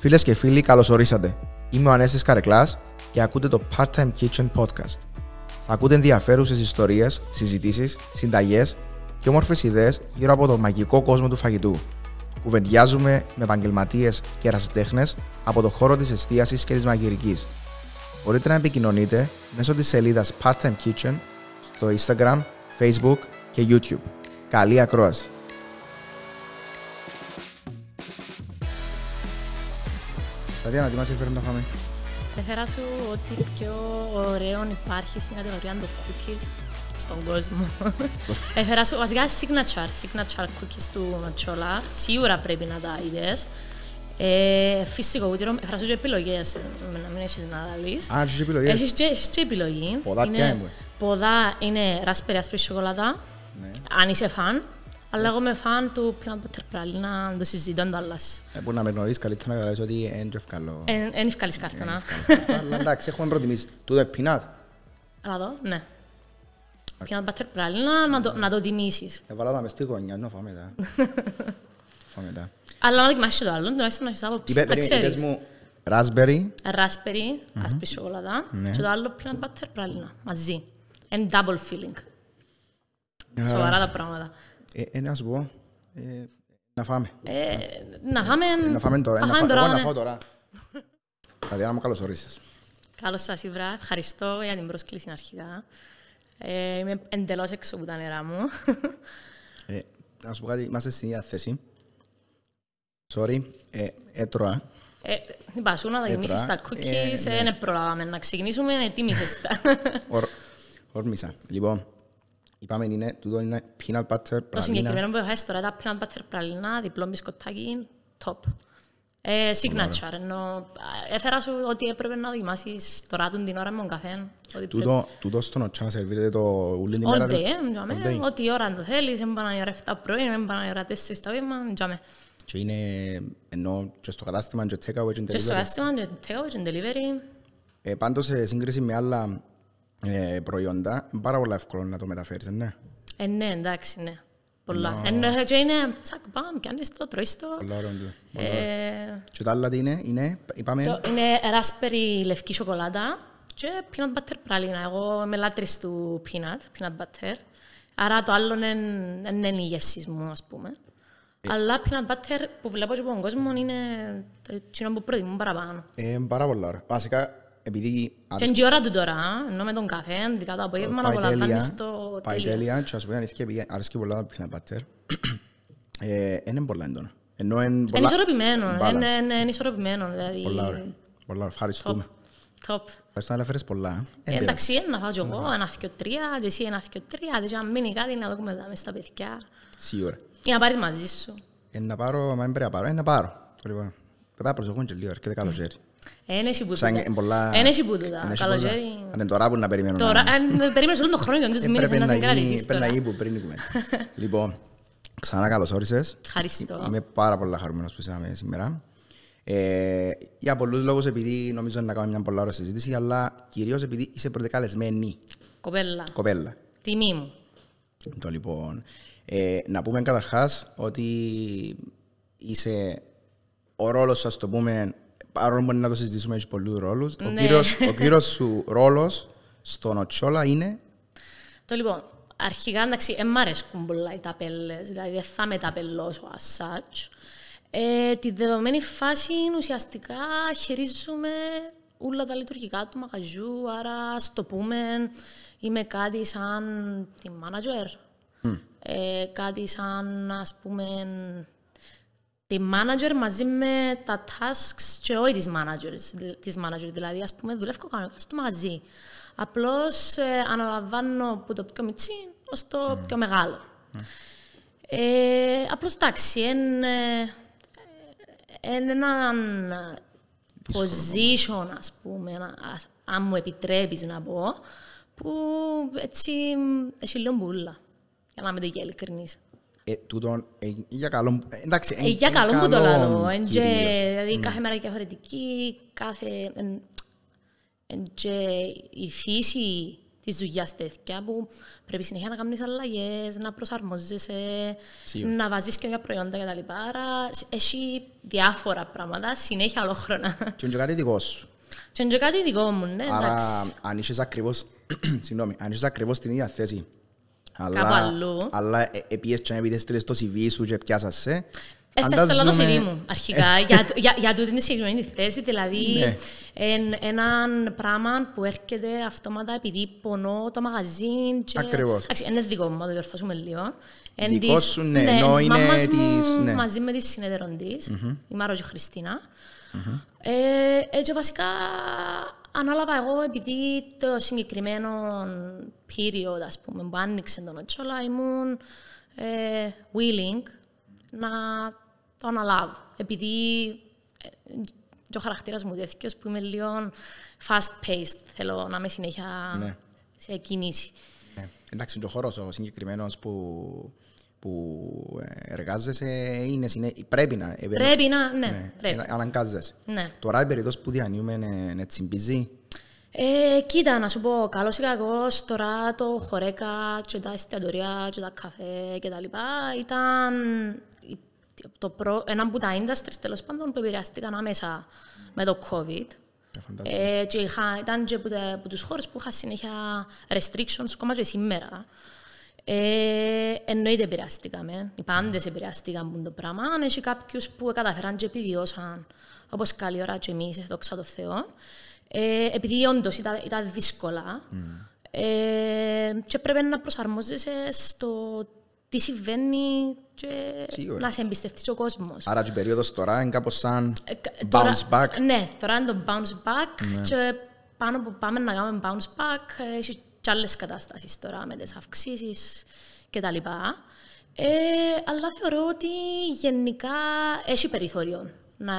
Φίλες και φίλοι, καλώς ορίσατε. Είμαι ο Ανέστη Καρεκλάς και ακούτε το Part-Time Kitchen Podcast. Θα ακούτε ενδιαφέρουσες ιστορίες, συζητήσεις, συνταγές και όμορφες ιδέες γύρω από το μαγικό κόσμο του φαγητού. Κουβεντιάζουμε με επαγγελματίες και ερασιτέχνες από το χώρο της εστίασης και της μαγειρικής. Μπορείτε να επικοινωνείτε μέσω της σελίδας Part-Time Kitchen στο Instagram, Facebook και YouTube. Καλή ακρόαση! Τατιάνα, τι μας έφερε να φάμε. Έφερα σου ότι πιο ωραίο υπάρχει στην κατηγορία των cookies στον κόσμο. Έφερα σου βασικά signature, signature cookies του Νοτσόλα. Σίγουρα πρέπει να τα είδες. Ε, φυσικό ούτυρο, έφερα σου και επιλογές, να μην έχεις να δαλείς. Α, έχεις επιλογές. Έχεις και, έχεις και επιλογή. Ποδά ποια είναι. Ποδά είναι raspberry άσπρη σοκολάτα, Ναι. αν είσαι φαν. Αλλά εγώ είμαι φαν του peanut butter pralina, να το συζητώ αντάλλας. Ε, Μπορεί να με γνωρίσεις καλύτερα να καταλάβεις ότι είναι και ευκαλό. Εν ευκάλεις κάρτα να. Αλλά εντάξει, έχουμε προτιμήσει. Τούτο είναι peanut. Αλλά εδώ, ναι. Peanut butter pralina, να το, να το τιμήσεις. Έβαλα τα μες στη γωνιά, να φάμε τα. Φάμε τα. Αλλά να δοκιμάσεις και το άλλο, τουλάχιστον να έχεις άποψη, Είπε, να περίμενε, είπες ξέρεις. μου raspberry, Raspberry, άσπρη σοκολάτα Ναι. και το άλλο peanut butter pralina, μαζί. Είναι double feeling. Άρα. Σοβαρά τα πράγματα. Ε, ε, να σου πω, ε, να φάμε. Ε, να φάμε... Να φάμε τώρα, ε, να φάμε φά- εγώ να ναι. φάω τώρα. Τατιάνα μου καλώς όρισες. Καλώς σας ήβρα. Ευχαριστώ για την πρόσκληση αρχικά. Ε, είμαι εντελώς έξω από τα νερά μου. Ε, Να σου πω κάτι, είμαστε στην ίδια θέση. Sorry, ε, έτρωα. Ε, είπα σου να δοκιμήσεις Έτρωα. τα cookies, Ε, ε, ναι. ναι. προλάβαμε να ξεκινήσουμε, ετοίμησες τα. Ορ- Όρμησα. Λοιπόν, είπαμε είναι, τούτο είναι peanut butter, Το pralina. συγκεκριμένο που έχεις τώρα, τα peanut butter pralina, διπλό μπισκοτάκι, top. Ε, signature, ενώ α, έφερα σου ότι έπρεπε να δοκιμάσεις τώρα τον την ώρα με τον καφέ. ότι Τούτο, τούτο στον οτσά σερβίρεται το ούλη την πρέπει- μέρα. All του. day, ε, τζάμε, All day. ό,τι ώρα το θέλεις, δεν πάνε η ώρα 7 πρωί, δεν πάνε η ώρα 4 το βήμα, τζάμε. Και είναι, ενώ και στο κατάστημα και take away και Και στο delivery. κατάστημα, και take away, και delivery, Ε, πάντως, σε σύγκριση με άλλα ε, προϊόντα, είναι πάρα πολύ εύκολο να το μεταφέρεις, ε, ναι. ε, ναι, εντάξει, ναι. Πολλά. Ε, και είναι, τσακ, πάμε, πιάνεις το, τρώεις το. Πολλά ωραία τούτο. Ε, Και τα άλλα τι είναι, είναι, είπαμε, Το είναι raspberry λευκή σοκολάτα και peanut butter πράλινα. Εγώ είμαι λάτρης του peanut, peanut butter. Άρα το άλλο είναι- δεν είναι η γεύση μου, ας πούμε. Αλλά peanut butter που βλέπω και από τον κόσμο είναι το εκείνο που προτιμούν παραπάνω. ε, πάρα πολλά ωραία. Βασικά, επειδή Και είναι και η ώρα του τώρα, ενώ με τον καφέ, ειδικά το απόγευμα, να πάει απολαμβάνεις τέλεια, το πάει τέλειο. τέλεια και ας πούμε αλήθεια, επειδή αρέσκει πολλά το peanut butter, ε, είναι πολλά έντονα. Ενώ είναι Είναι πολλά- ισορροπημένο, balance. είναι, είναι, είναι ισορροπημένο, δηλαδή. Πολλά ωραία. Πολλά ωραία. Ευχαριστούμε. Top. Ευχαριστώ να έφερες πολλά. ε. Ε, Ε, πειράζει. εντάξει, να φάω και εγώ ένα, δυο, τρία, και εσύ ένα, δυο, τρία, και αν μείνει κάτι να δούμε τα μες στα παιδιά. Σίγουρα. Ή να πάρεις μαζί σου. Ε, να πάρω, μα δεν πρέπει να πάρω, ε, να πάρω. Το λοιπόν. Πρέπει να προσεχούν και λίγο, έρχεται καλοκαίρι. Εν έχει που Σαν τούτα. είναι πολλά... Εν έχει που τούτα. Εν έχει Καλοκαίρι. πολλά. Αν είναι τώρα που να περιμένω να- Τώρα, αν περίμενες όλο τον χρόνο και Ε, τους μήνες πρέπει να να την γίνει, κρατήσεις πρέπει να τώρα. γίνει που πριν η κουβέντα. Λοιπόν, ξανά καλώς όρισες. Ευχαριστώ. Είμαι πάρα πολύ χαρούμενος που είσαι σήμερα. Ε, για πολλούς λόγους επειδή νομίζω να κάνουμε μια πολλά ωραία συζήτηση, αλλά κυρίως επειδή είσαι πρωτεκαλεσμένη Κοπέλα. κοπέλα. Τιμή μου. Το λοιπόν. Ε, να πούμε καταρχάς ότι είσαι ο ρόλος σας, το πούμε, παρόλο που να το συζητήσουμε, έχεις πολλούς ρόλους. Ο, Ναι. κύριος, ο κύριος σου ρόλος στον Οτσόλα είναι; Το λοιπόν, αρχικά εντάξει, δεν μ' αρέσκουν πολλά οι ταπέλες, δηλαδή δεν θα με ταπελώσω as such. Ε, τη δεδομένη φάση ουσιαστικά χειρίζουμε όλα τα λειτουργικά του μαγαζιού, άρα ας το πούμε είμαι κάτι σαν τη manager, ε, κάτι σαν ας πούμε τη manager μαζί με τα tasks και όχι της managers, της manager, δηλαδή ας πούμε δουλεύω κανονικά στο μαγαζί. Απλώς ε, αναλαμβάνω από το πιο μιτσί ως το πιο μεγάλο. Ε, απλώς εντάξει, είναι ένα position, ας πούμε, να- ας- αν μου επιτρέπεις να πω, που έτσι έχει λίγο μπουλά, για να είμαι και ειλικρινής. Ε, τούτον, ε, για καλό. ε, εντάξει, Ε, για καλό που το λέω. εν και- κυρίως. Δηλαδή κάθε μέρα διαφορετική, κάθε... εν- εν και η φύση της δουλειάς τέτοια που πρέπει συνέχεια να κάνεις αλλαγές, να προσαρμόζεσαι, Σίγουρα. να βάζεις και μια προϊόντα κτλ. Άρα έχει διάφορα πράγματα, συνέχεια ολόχρονα. Και είναι και κάτι δικό σου. Και είναι και κάτι δικό μου, ναι, Άρα, εντάξει. αν είσαι ακριβώς, συγγνώμη, αν είσαι ακριβώς στην ίδια θέση, αλλά, Κάπου αλλού. αλλά ε, επίες και επειδή στείλες το CV σου και πιάσασαι, Ε, θα στέλνω το φαντάζομαι- CV μου αρχικά για, για, για τούτη τη συγκεκριμένη θέση. Δηλαδή, Ναι. εν, έναν πράγμα που έρχεται αυτόματα επειδή πονώ το μαγαζί. Και... Ακριβώς. Εντάξει, είναι δικό μου, θα το διορθώσουμε λίγο. Εν Δικό της- σου, ναι, ενώ της είναι μάμας της- μου ναι. μαζί με της συνέδερον της, η Μάρος Χριστίνα. Ε, έτσι βασικά ανάλαβα εγώ επειδή το συγκεκριμένο period, ας πούμε, που άνοιξε τον Οτσόλα, ήμουν ε, willing να το αναλάβω. Επειδή ε, και ο χαρακτήρας μου τέτοιος που είμαι λίγο fast-paced, θέλω να είμαι συνέχεια Ναι. σε κίνηση. Ναι. Εντάξει, το χώρος ο συγκεκριμένος που, που ε, εργάζεσαι είναι συνέ... πρέπει να... ε, Πρέπει να, ναι, ναι, πρέπει. ε, αναγκάζεσαι. Ναι. Τώρα η περίοδος που διανύουμε είναι, είναι τσιμπιζή. Ε, κοίτα, να σου πω, καλός ή κακός, τώρα το χορέκα και τα εστιατορία και τα καφέ και τα λοιπά ήταν η- το προ, ένα από τα industries τέλος πάντων που επηρεαστήκαν άμεσα με το COVID. Ε, φαντάζομαι. Ε, και είχα, ήταν και από, τα, από τους χώρες που είχα συνέχεια restrictions, ακόμα και σήμερα. Ε, εννοείται επηρεαστήκαμε. Οι πάντες επηρεαστήκαν από το πράγμα. Αν έχει κάποιους που καταφέραν και επιβιώσαν, όπως καλή ώρα και εμείς, δόξα τω Θεώ. Ε, επειδή όντως ήταν, ήταν δύσκολα. Ε, και πρέπει να προσαρμόζεσαι στο τι συμβαίνει και Σίγουρα. να σε εμπιστευτεί ο κόσμος. Άρα και η περίοδος τώρα είναι κάπως σαν Ε, κα- bounce τώρα- back. Ναι, τώρα είναι το bounce back και πάνω που πάμε να κάνουμε bounce back ε, έχει και άλλες καταστάσεις τώρα με τις αυξήσεις και τα λοιπά. Ε, αλλά θεωρώ ότι γενικά έχει περιθώριο να,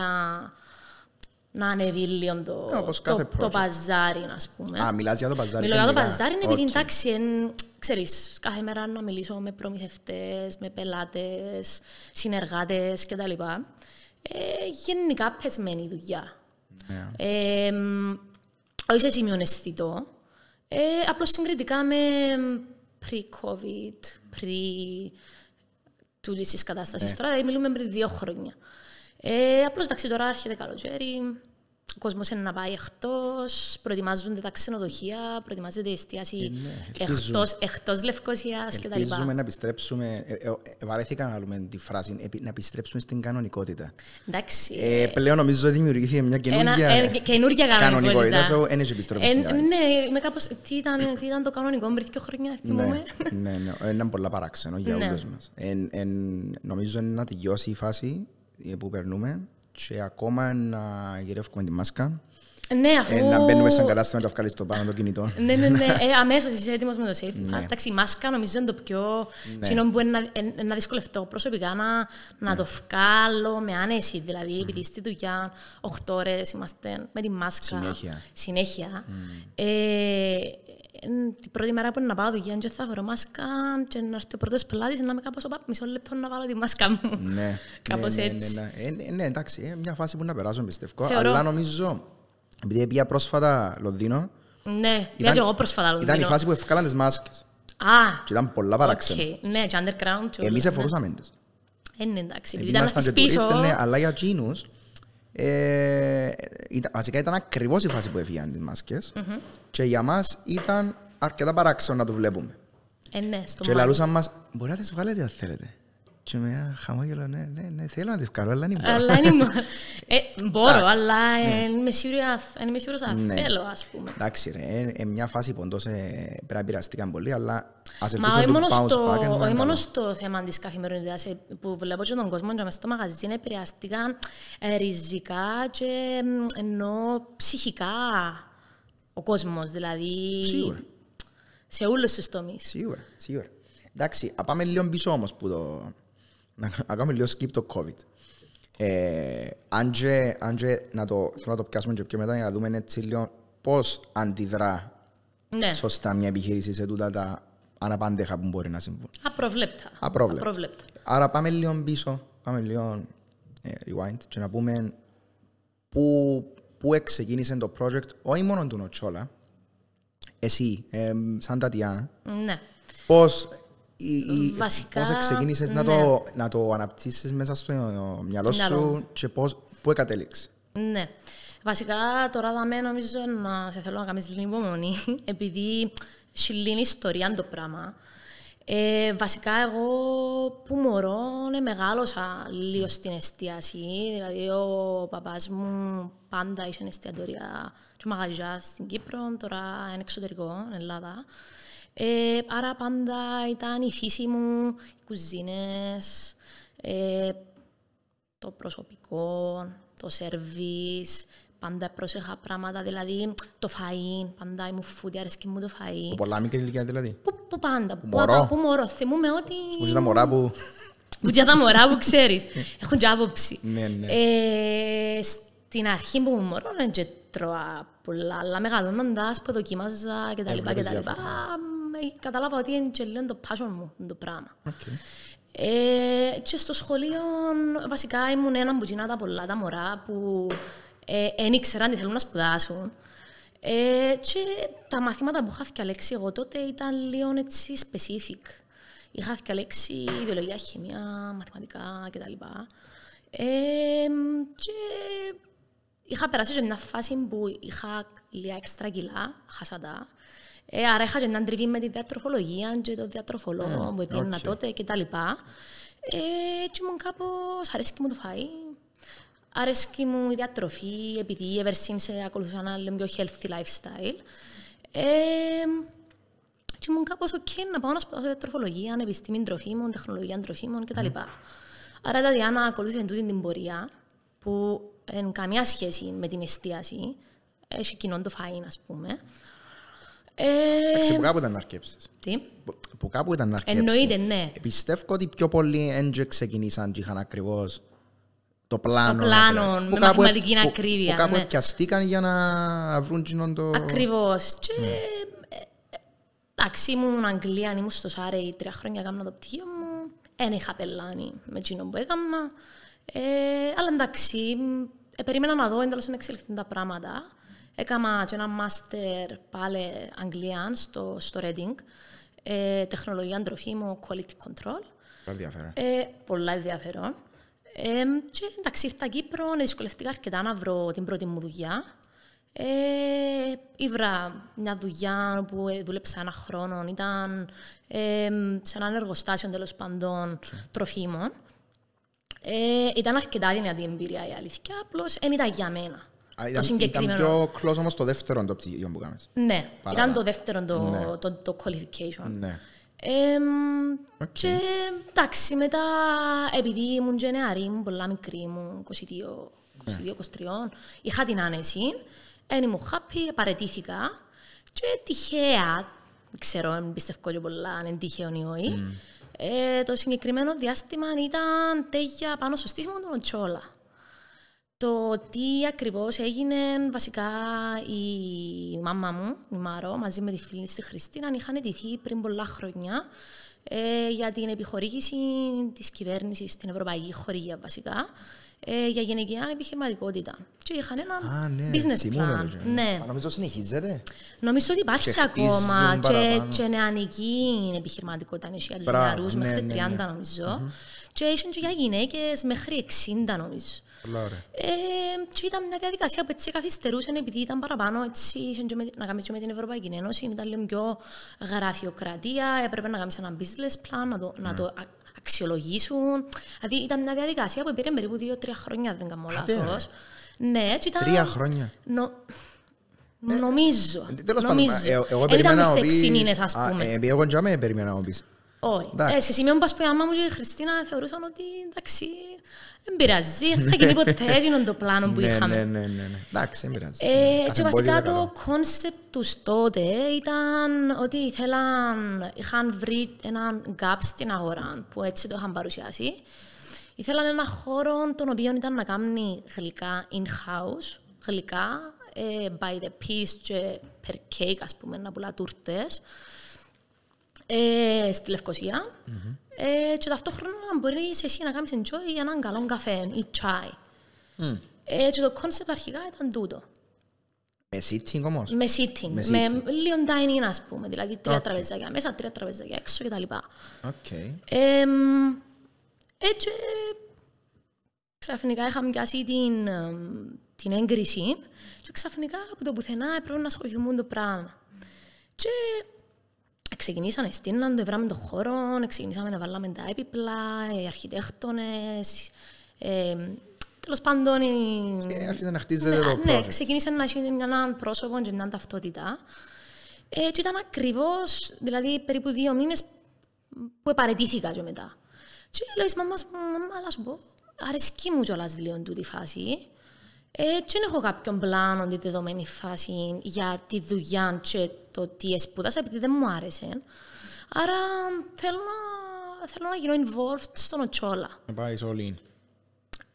να ανεβεί λίγο το, Ε, όπως το, κάθε το project. παζάρι, ας πούμε. Α, μιλάς για το παζάρι. Μιλώ για το γενικά. παζάρι, είναι επειδή Οκ. εντάξει, εν, ξέρεις, κάθε μέρα να μιλήσω με προμηθευτές, με πελάτες, συνεργάτες κτλ. Ε, γενικά πεσμένη η δουλειά. Ναι. Ε, μ, όχι σε σημείο αισθητό. Ε, απλώς συγκριτικά με pre-COVID, pre τούτης της κατάστασης. Τώρα, δηλαδή μιλούμε πριν δύο χρόνια. Ε, απλώς εντάξει τώρα έρχεται καλοκαίρι, ο κόσμος είναι να πάει εκτός, προετοιμάζονται τα ξενοδοχεία, προετοιμάζεται η εστίαση εκτός, εκτός Λευκοσίας κτλ. Ελπίζουμε να επιστρέψουμε, ε, ε, ε, βαρέθηκα να λέμε τη φράση, επι- να επιστρέψουμε στην κανονικότητα. Εντάξει, Ε, πλέον νομίζω ότι δημιουργήθηκε μια ένα, καινούργια ε, καινούργια κανονικότητα. so δεν έχει επιστροφή Ε, στην κανονικότητα. ναι, είμαι κάπως, τι, ήταν, τι ήταν το κανονικό πριν δύο χρόνια, θυμούμαι. Ναι, ναι, ναι, είναι πολλά παράξενο για Ναι. όλους μας. Εν, εν, νομίζω είναι να τελειώσει η φάση ε, που περνούμε και ακόμα να γυρεύουμε τη μάσκα, Ναι, αφού... ε, να μπαίνουμε σαν κατάστημα και να βγάλεις το πάνω το κινητό. Ναι, ναι, ναι. Ε, Αμέσως είσαι έτοιμος με το safe. Ναι. pass. Εντάξει, η μάσκα νομίζω είναι το πιο. Τσινό που είναι να, ε, να δυσκολευτώ προσωπικά να, να Ναι. το βγάλω με άνεση. Δηλαδή, επειδή στη δουλειά 8 ώρες είμαστε με τη μάσκα. Συνέχεια. Συνέχεια. Ε, ε, την πρώτη μέρα που είναι να πάω δουλειά και θα βρω μάσκα και να έρθει ο πρώτος πελάτης να είμαι κάπως «Οπα, μισό λεπτό να βάλω τη μάσκα μου. Ναι, Κάπως ναι, ναι, έτσι. Ναι, ναι. Ε, ναι, ναι, εντάξει, ε, μια φάση που να περάσουν πιστεύω. Θεωρώ. Αλλά νομίζω, επειδή πήγα πρόσφατα Λονδίνο, Ναι, πήγα και εγώ πρόσφατα ήταν η Λονδίνο. φάση που εφκάλαν τις μάσκες. Α, Και ήταν πολλά παράξενο. οκ. Ναι, και underground. και όλα, Εμείς ναι. εφορούσαμε τις. Ε, ναι, εντάξει. Επειδή Επειδή ήταν ήμασταν στις και πίσω... τουρίστες, ναι, αλλά για εκείνους, ε, ήταν, βασικά ήταν ακριβώς η φάση που έφκαλαν τις μάσκες και για μας ήταν αρκετά παράξενο να το βλέπουμε. Ε, ναι, στο Και μάτι. λαλούσαν μας, μπορεί να τις βγάλετε αν θέλετε. Και με ένα χαμόγελο, ναι, ναι, ναι, θέλω να τις βγάλω, αλλά δεν μπορώ. Αλλά είναι μόνο. Ε, μπορώ, Εντάξει, αλλά δεν είμαι σίγουρη αν- δεν είμαι σίγουρος αν Ναι. θέλω, ας πούμε. Εντάξει ρε, ε, ε, μια φάση που όντως ε, πρέπει να πειραστήκαν πολύ, αλλά ας Μα ελπίσουμε όχι το μόνο, bounce στο, back είναι όχι μόνο καλό. στο θέμα της καθημερινότητας ε, που βλέπω και τον κόσμο και μες στο μαγαζί επηρεαστήκαν ε, ριζικά και μ, ενώ ψυχικά ο κόσμος, δηλαδή Σίγουρα. σε όλους τους τομείς. Σίγουρα, σίγουρα. Εντάξει, α πάμε λίγο πίσω όμως που το... Να, να κάνουμε λίγο skip το COVID. Ε, αν και, αν και να το, θέλω να το πιάσουμε και πιο μετά για να δούμε έτσι λίγο πώς αντιδρά Ναι, σωστά μια επιχείρηση σε τούτα τα αναπάντεχα που μπορεί να συμβούν. απροβλέπτα. Απρόβλεπτα. Απροβλέπτα. Άρα πάμε λίγο πίσω, πάμε λίγο ε, rewind και να πούμε πού, πού ξεκίνησε το project, όχι μόνο του Νοτσόλα, εσύ, ε, σαν Τατιάνα, Ναι. πώς, η, η, Βασικά, πώς ξεκίνησες να, ναι. το, να το αναπτύσσεις μέσα στο μυαλό Μυαλό σου μου. και πώς, πού κατέληξε. Ναι. Βασικά τώρα δαμέ νομίζω να σε θέλω να κάνεις λίγη υπομονή, επειδή έχει λίγη ιστορία το πράγμα. Ε, βασικά εγώ που μωρό ναι, μεγάλωσα λίγο στην εστίαση, δηλαδή ο παπάς μου πάντα είχε εστιατορία και μαγαζιάς στην Κύπρο, τώρα είναι εξωτερικό, στην Ελλάδα. Ε, άρα πάντα ήταν η φύση μου, οι κουζίνες, ε, το προσωπικό, το σερβίς, πάντα πρόσεχα πράγματα, δηλαδή το φαΐν, πάντα ήμουν φούτη, αρέσκει μου το φαΐν. Πολλά μικρή ηλικία δηλαδή. Που, που πάντα, που, μωρό. που μωρό. Θυμούμαι ότι... Μου τα μωρά που... Που και τα μωρά που ξέρεις, έχουν και άποψη. Ναι, ναι. Ε, στην αρχή που ήμουν μωρό δεν έτρωα πολλά, αλλά μεγαλώνοντας που δοκίμαζα και τα λοιπά και Έβλεπες τα λοιπά, διάφορα. ε, κατάλαβα ότι είναι και λίγο το passion μου το πράγμα. Οκ. Ε, και στο σχολείο βασικά ήμουν ένα από εκείνα τα πολλά τα μωρά που δεν ήξεραν τι θέλουν να σπουδάσουν. Ε, και τα μαθήματα που είχα διαλέξει εγώ τότε ήταν λίγο έτσι specific. Είχα διαλέξει βιολογία, χημεία, μαθηματικά κτλ. Ε, και είχα περάσει σε μια φάση που είχα λίγα έξτρα κιλά, χάσα τα. Ε, άρα είχα και μια τριβή με τη διατροφολογία και το διατροφολόγο που έπαιρνα οκ. τότε και τα λοιπά. Ε, και ήμουν κάπως, αρέσκει μου το φαΐ, αρέσκει μου η διατροφή, επειδή ever since ακολουθούσα ένα λίγο πιο healthy lifestyle. Ε, και ήμουν κάπως ok να πάω να σπουδάσω διατροφολογία, επιστήμη τροφίμων, τεχνολογία τροφίμων κτλ. Άρα η Τατιάνα ακολούθησε τούτη την πορεία που δεν καμία σχέση με την εστίαση. Έχει κοινό το φαΐν, ας πούμε. Ε, Εντάξει, που κάπου ήταν να αρκέψεις. τι; Που- Που κάπου ήταν να αρκέψεις. Εννοείται, ναι. Πιστεύω ότι πιο πολλοί έντζε ξεκινήσαν και είχαν ακριβώς το πλάνο. Το πλάνο, να με που κάπου- μαθηματική που- ακρίβεια, Που κάπου ναι. πιαστήκαν για να βρουν κοινόν το... Ακριβώς. Και, ε, ε, εντάξει, ήμουν Αγγλία, ήμουν στο Σάρεϊ τρία χρόνια έκανα το πτυχίο μου. Δεν είχα πελάνει με εκείνο που έκανα. Ε, αλλά εντάξει, μ, ε, περίμενα να δω εντελώς να εξελιχθούν τα πράγματα. Έκανα και ένα μάστερ πάλι Αγγλία στο, στο Reading. Ε, τεχνολογία τροφίμου, quality control. Πολύ ενδιαφέρον. Ε, πολλά ενδιαφέρον. Ε, και εντάξει, ήρθα Κύπρο, ε, δυσκολευτήκα αρκετά να βρω την πρώτη μου δουλειά. Ε, ήβρα μια δουλειά που ε, δούλεψα ένα χρόνο, ήταν ε, σε ένα εργοστάσιο τέλος πάντων τροφίμων. Ε, ήταν αρκετά δυνατή εμπειρία η αλήθεια, απλώς δεν ήταν για μένα. Α, το Ήταν, ήταν συγκεκριμένο. πιο close όμως το δεύτερο το πτυχίο που κάνεις. Ναι, Παρά- ήταν το δεύτερο το, Ναι. το, το qualification. Ναι. Εμ, Οκ. Και εντάξει, μετά επειδή ήμουν και νεαρή, ήμουν πολλά μικρή, ήμουν 22-23, είχα την άνεση, δεν ήμουν happy, παραιτήθηκα και τυχαία, δεν ξέρω αν πιστεύω και πολλά αν είναι τυχαίο ή όχι, ε, το συγκεκριμένο διάστημα ήταν τέλεια πάνω στο στήσιμο του Nocciola. Το τι ακριβώς έγινε, βασικά η μάμα μου, η Μάρο, μαζί με τη φίλη της τη Χριστίνα, είχαν αιτηθεί πριν πολλά χρόνια ε, για την επιχορήγηση της κυβέρνησης στην Ευρωπαϊκή Χορηγία βασικά, ε, για γυναικεία επιχειρηματικότητα. Και είχαν ένα Α, ναι, business θυμούμαι plan. το και. Ναι. Μα Νομίζω συνεχίζεται. Νομίζω ότι υπάρχει Και ακόμα χτίζουν και, παραπάνω. και νεανική επιχειρηματικότητα είναι για τους Μπράβο, νεαρούς ναι, μέχρι ναι, 30 ναι. νομίζω. Και ήσουν και για γυναίκες μέχρι 60 νομίζω. Πολλά ωραία. Ε, και ήταν μια διαδικασία που έτσι καθυστερούσε επειδή ήταν παραπάνω έτσι, είχε και με, να κάνεις και με την Ευρωπαϊκή Ένωση, ήταν λίγο πιο γραφειοκρατία, έπρεπε να κάνεις ένα business plan, να το, να το α- αξιολογήσουν. Δηλαδή ήταν μια διαδικασία που πήρε περίπου 2-3 χρόνια, αν δεν κάνω Άντε, ρε. λάθος. Ναι, έτσι ήταν... Τρία χρόνια. Νο... Νομίζω. Ε, Τέλος πάντων, νομίζω. ε, εγώ Δεν περίμενα ήταν να σε μου έξι πεις- μήνες, ας Α, πούμε. ε, επειδή εγώ τζάμε περίμενα να μου πεις. Όχι. Εντάξει. Ε, σε σημείο που πας που η μάμα μου και η Χριστίνα θεωρούσαν ότι εντάξει, δεν πειράζει, δεν θα γίνει ποτέ έγιναν το πλάνο που Ναι, είχαμε. ναι, ναι, ναι, ναι. Εντάξει, δεν πειράζει. Ε, Κάθε και εμπόδιο βασικά είναι το καλό. κόνσεπτ τους τότε ήταν ότι ήθελαν, είχαν βρει έναν gap στην αγορά που έτσι το είχαν παρουσιάσει. Ήθελαν ένα χώρο τον οποίο ήταν να κάνει γλυκά in-house, γλυκά ε, by the piece και per cake, ας πούμε, να πουλά τούρτες ε, στη Λευκωσία Ε, και ταυτόχρονα να μπορείς εσύ να κάνεις enjoy έναν καλό καφέ ή τσάι. Ε, και το κόνσεπτ αρχικά ήταν τούτο. Με sitting όμως. Με sitting, Με με, sitting. λίγο dining ας πούμε, δηλαδή τρία Οκ. τραπεζάκια μέσα, τρία τραπεζάκια έξω κτλ. Οκ. Εμ, έτσι, ξαφνικά είχα πιάσει την, εμ, την έγκριση και ξαφνικά από το πουθενά έπρεπε να ασχοληθούμε με το πράγμα. Και ξεκινήσαμε στήναν το, ήβραμε το χώρο, ξεκινήσαμε να βάλαμε τα έπιπλα, οι αρχιτέκτονες, ε, τέλος πάντων... οι- Και άρχισε να χτίζεται το ναι, project. ξεκίνησε να έχει ένα πρόσωπο και μια ταυτότητα. Ε, και ήταν ακριβώς, δηλαδή περίπου δύο μήνες που επαρετήθηκα και μετά. Και λέω της μαμάς μου, μαμά, αλλά σου πω, αρέσκει μου κιόλας λίγο τούτη η φάση. Ε, και δεν έχω κάποιον πλάνο τη δεδομένη φάση για τη δουλειά και το τι σπούδασα, επειδή δεν μου άρεσε. Άρα θέλω να, θέλω να γίνω involved στον Οτσόλα. Να πάεις all in.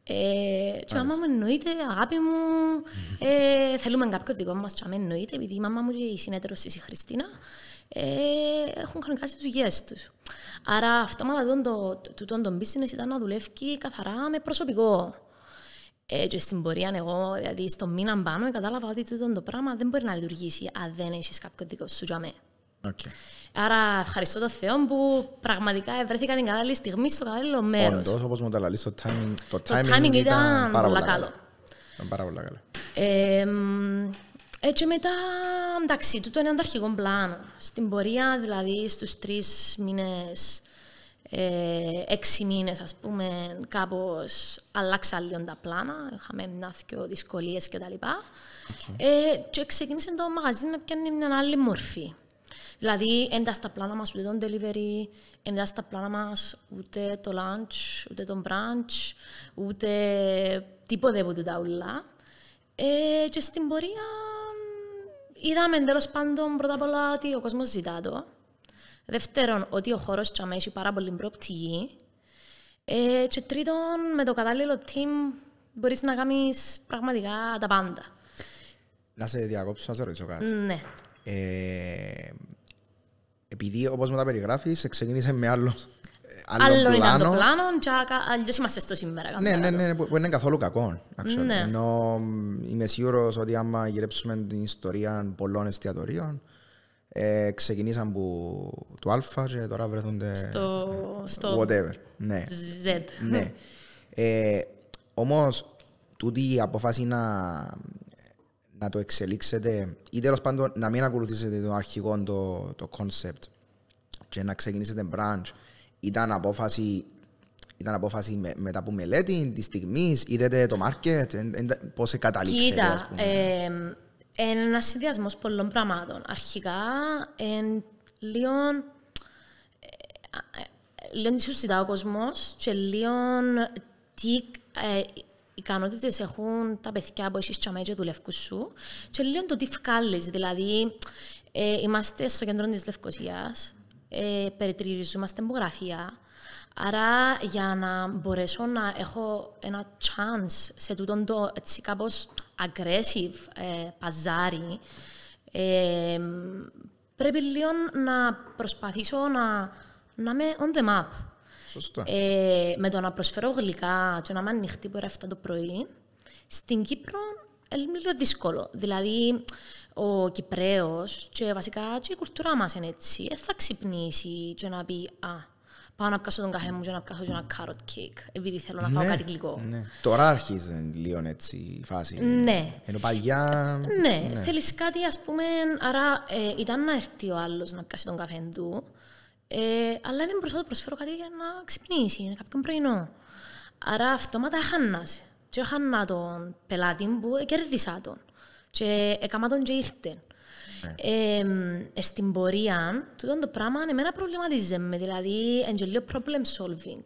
Ε, και η μαμά μου εννοείται, αγάπη μου, ε, θέλουμε κάποιο δικό μας και εννοείται, επειδή η μαμά μου και η συνέτερος της η Χριστίνα ε, έχουν χρονικά τις δουλειές τους. Άρα αυτόματα τούτον το, το, το, το business ήταν να δουλεύει καθαρά με προσωπικό. Ε, και στην πορεία εγώ, δηλαδή στο μήνα πάνω, κατάλαβα ότι τούτο το πράγμα δεν μπορεί να λειτουργήσει αν δεν έχεις κάποιο δικό σου για μέ. Οκ. Άρα ευχαριστώ τον Θεό που πραγματικά βρέθηκα την κατάλληλη στιγμή στο κατάλληλο μέρος. Όντως, όπως μου τα λαλείς, το timing, το Το timing, timing ήταν πάρα πολλά πολύ καλό. Ήταν πάρα πολύ καλό. Ε, έτσι μετά, εντάξει, τούτο είναι το αρχικό πλάνο. Στην πορεία, δηλαδή, στους τρεις μήνες, ε, έξι μήνες, ας πούμε, κάπως αλλάξα λίγο τα πλάνα. Είχαμε μια δυο δυσκολίες κτλ. Ε, και ξεκίνησε το μαγαζί να πιάνει μια άλλη μορφή. Δηλαδή, δεν ήταν στα πλάνα μας ούτε το delivery, δεν ήταν στα πλάνα μας ούτε το lunch, ούτε το brunch, ούτε τίποτε από τα ούλα. Ε, και στην πορεία μ, είδαμε τέλος πάντων πρώτα απ' όλα ότι ο κόσμος ζητά το. Δεύτερον, ότι ο χώρος τσαμέ έχει πάρα πολύ προοπτική. Ε, και τρίτον, με το κατάλληλο team μπορείς να κάνεις πραγματικά τα πάντα. Να σε διακόψω, να σε ρωτήσω κάτι. Ναι. Ε, επειδή, όπως μου τα περιγράφεις, ξεκίνησε με άλλο, ε, άλλο, Άλλο ήταν πλάνο. το πλάνο και ακα- αλλιώς είμαστε στο σήμερα. Ναι, ναι, καμπέρα ναι, που που είναι καθόλου κακό. actually. Ναι. Ενώ μ, είμαι σίγουρος ότι άμα γυρέψουμε την ιστορία πολλών εστιατορίων, ε, ξεκινήσαν που το Α και τώρα βρεθούνται Στο, στο whatever. Ναι. Z. ναι. Ε, Όμως, τούτη η απόφαση να, να το εξελίξετε ή τέλος πάντων να μην ακολουθήσετε το αρχικό το, το concept και να ξεκινήσετε branch ήταν απόφαση ήταν απόφαση με, μετά από μελέτη της στιγμής, είδατε το market, πώς καταλήξετε, ας Κοίτα, πούμε. ε, είναι ένα συνδυασμό πολλών πραγμάτων. Αρχικά, εν, λίγο, ε, ε, λίγο τι σου ζητά ο κόσμος και λίγο τι ε, ικανότητες έχουν τα παιδιά που έχεις τσαμέ και δουλεύουν σου και λίγο το τι βγάλεις. Δηλαδή, ε, είμαστε στο κέντρο της Λευκοσίας, ε, περιτριγυριζόμαστε με γραφεία. Άρα για να μπορέσω να έχω ένα chance σε τούτον το έτσι κάπως aggressive ε, παζάρι, ε, πρέπει λίγο να προσπαθήσω να, να είμαι on the map. Σωστό. Ε, με το να προσφέρω γλυκά και να είμαι ανοιχτή που 7 το πρωί, στην Κύπρο είναι λίγο δύσκολο. Δηλαδή, ο Κυπρέος και βασικά και η κουλτούρα μας είναι έτσι. Δεν θα ξυπνήσει και να πει «Α, πάω να πιάσω τον καφέ μου και να πιάσω και ένα carrot cake, επειδή θέλω να φάω κάτι γλυκό». ναι. Τώρα αρχίζει λίγο έτσι η φάση. Ναι. Ενώ παλιά. Ναι, θέλεις κάτι ας πούμε, άρα ε, ήταν να έρθει ο άλλος να πιάσει τον καφέ του, ε, αλλά δεν μπορούσα να του προσφέρω κάτι για να ξυπνήσει, είναι κάποιον πρωινό. Άρα αυτόματα έχανας. Και έχανα τον πελάτη που κέρδισα τον. Και έκανα τον και ήρθε. Ε, ε, στην πορεία, τούτο το πράγμα εμένα προβληματίζε με, δηλαδή είναι και λίγο problem solving.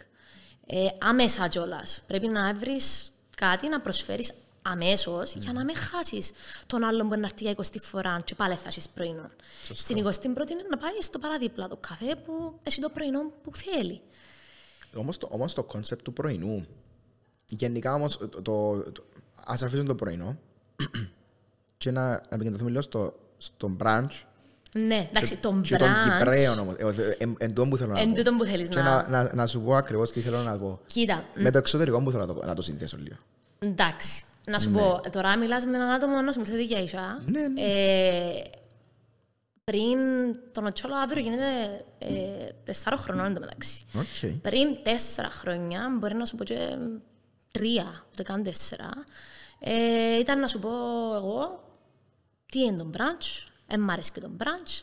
Ε, άμεσα κιόλα. Πρέπει να βρεις κάτι να προσφέρεις αμέσως για να μην χάσεις τον άλλον που να έρθει για 20 φορά και πάλι θα έχεις πρωινό. Στην 21η είναι να πάει στο παραδίπλα το καφέ που έχει το πρωινό που θέλει. Όμως το, όμως το concept του πρωινού, γενικά όμως το, το, το- ας αφήσουμε το πρωινό και να, να επικεντρωθούμε λίγο στο, στο brunch Ναι, εντάξει, τον και των brunch. Κυπρέων όμως, ε, ε, εν, εν τόν που θέλω να Εν πω. τούτον που θέλεις και να- να, να, να σου πω ακριβώς τι θέλω να πω. Κοίτα, Με το εξωτερικό που θέλω να το, να το συνδέσω λίγο. Εντάξει. Να σου πω, τώρα μιλάς με έναν άτομο να σου μιλήσει για ίσα. Ναι, ναι. Ε, πριν το Nocciola αύριο γίνεται ε, τεσσάρων χρονών εντωμεταξύ. Οκ. Πριν τέσσερα χρόνια, μπορεί να σου πω και τρία, ούτε καν τέσσερα, ε, ήταν να σου πω εγώ τι είναι το brunch, δεν μ' αρέσει και το brunch,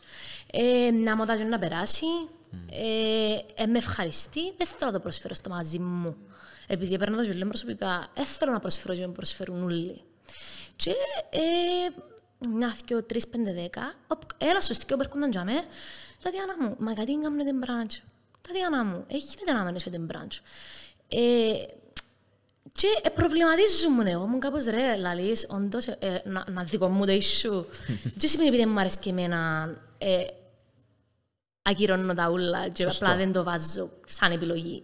ε, να μου δώσει να περάσει, ε, ε, με ευχαριστεί, δεν θέλω να το προσφέρω στο μαζί μου. Επειδή έπαιρνα το ζωή προσωπικά, δεν θέλω να προσφέρω και να μου προσφέρουν όλοι. Και ε, μια, δυο, τρεις, πέντε, δέκα, οπ- έλα στο στοιχείο που έρχονταν για μέ, τα διάνα μου, μα γιατί δεν κάνετε brunch; Τα διάνα μου, έχει γίνεται να μένετε brunch. Ε, και ε, προβληματίζομαι εγώ μου κάπως ρε, λαλείς, όντως, ε, ε, να, να 'ν' δικό μου το issue. Τι σημαίνει επειδή μου αρέσει και εμένα, ε, ακυρώνω τα ούλα και Σωστό. απλά δεν το βάζω σαν επιλογή.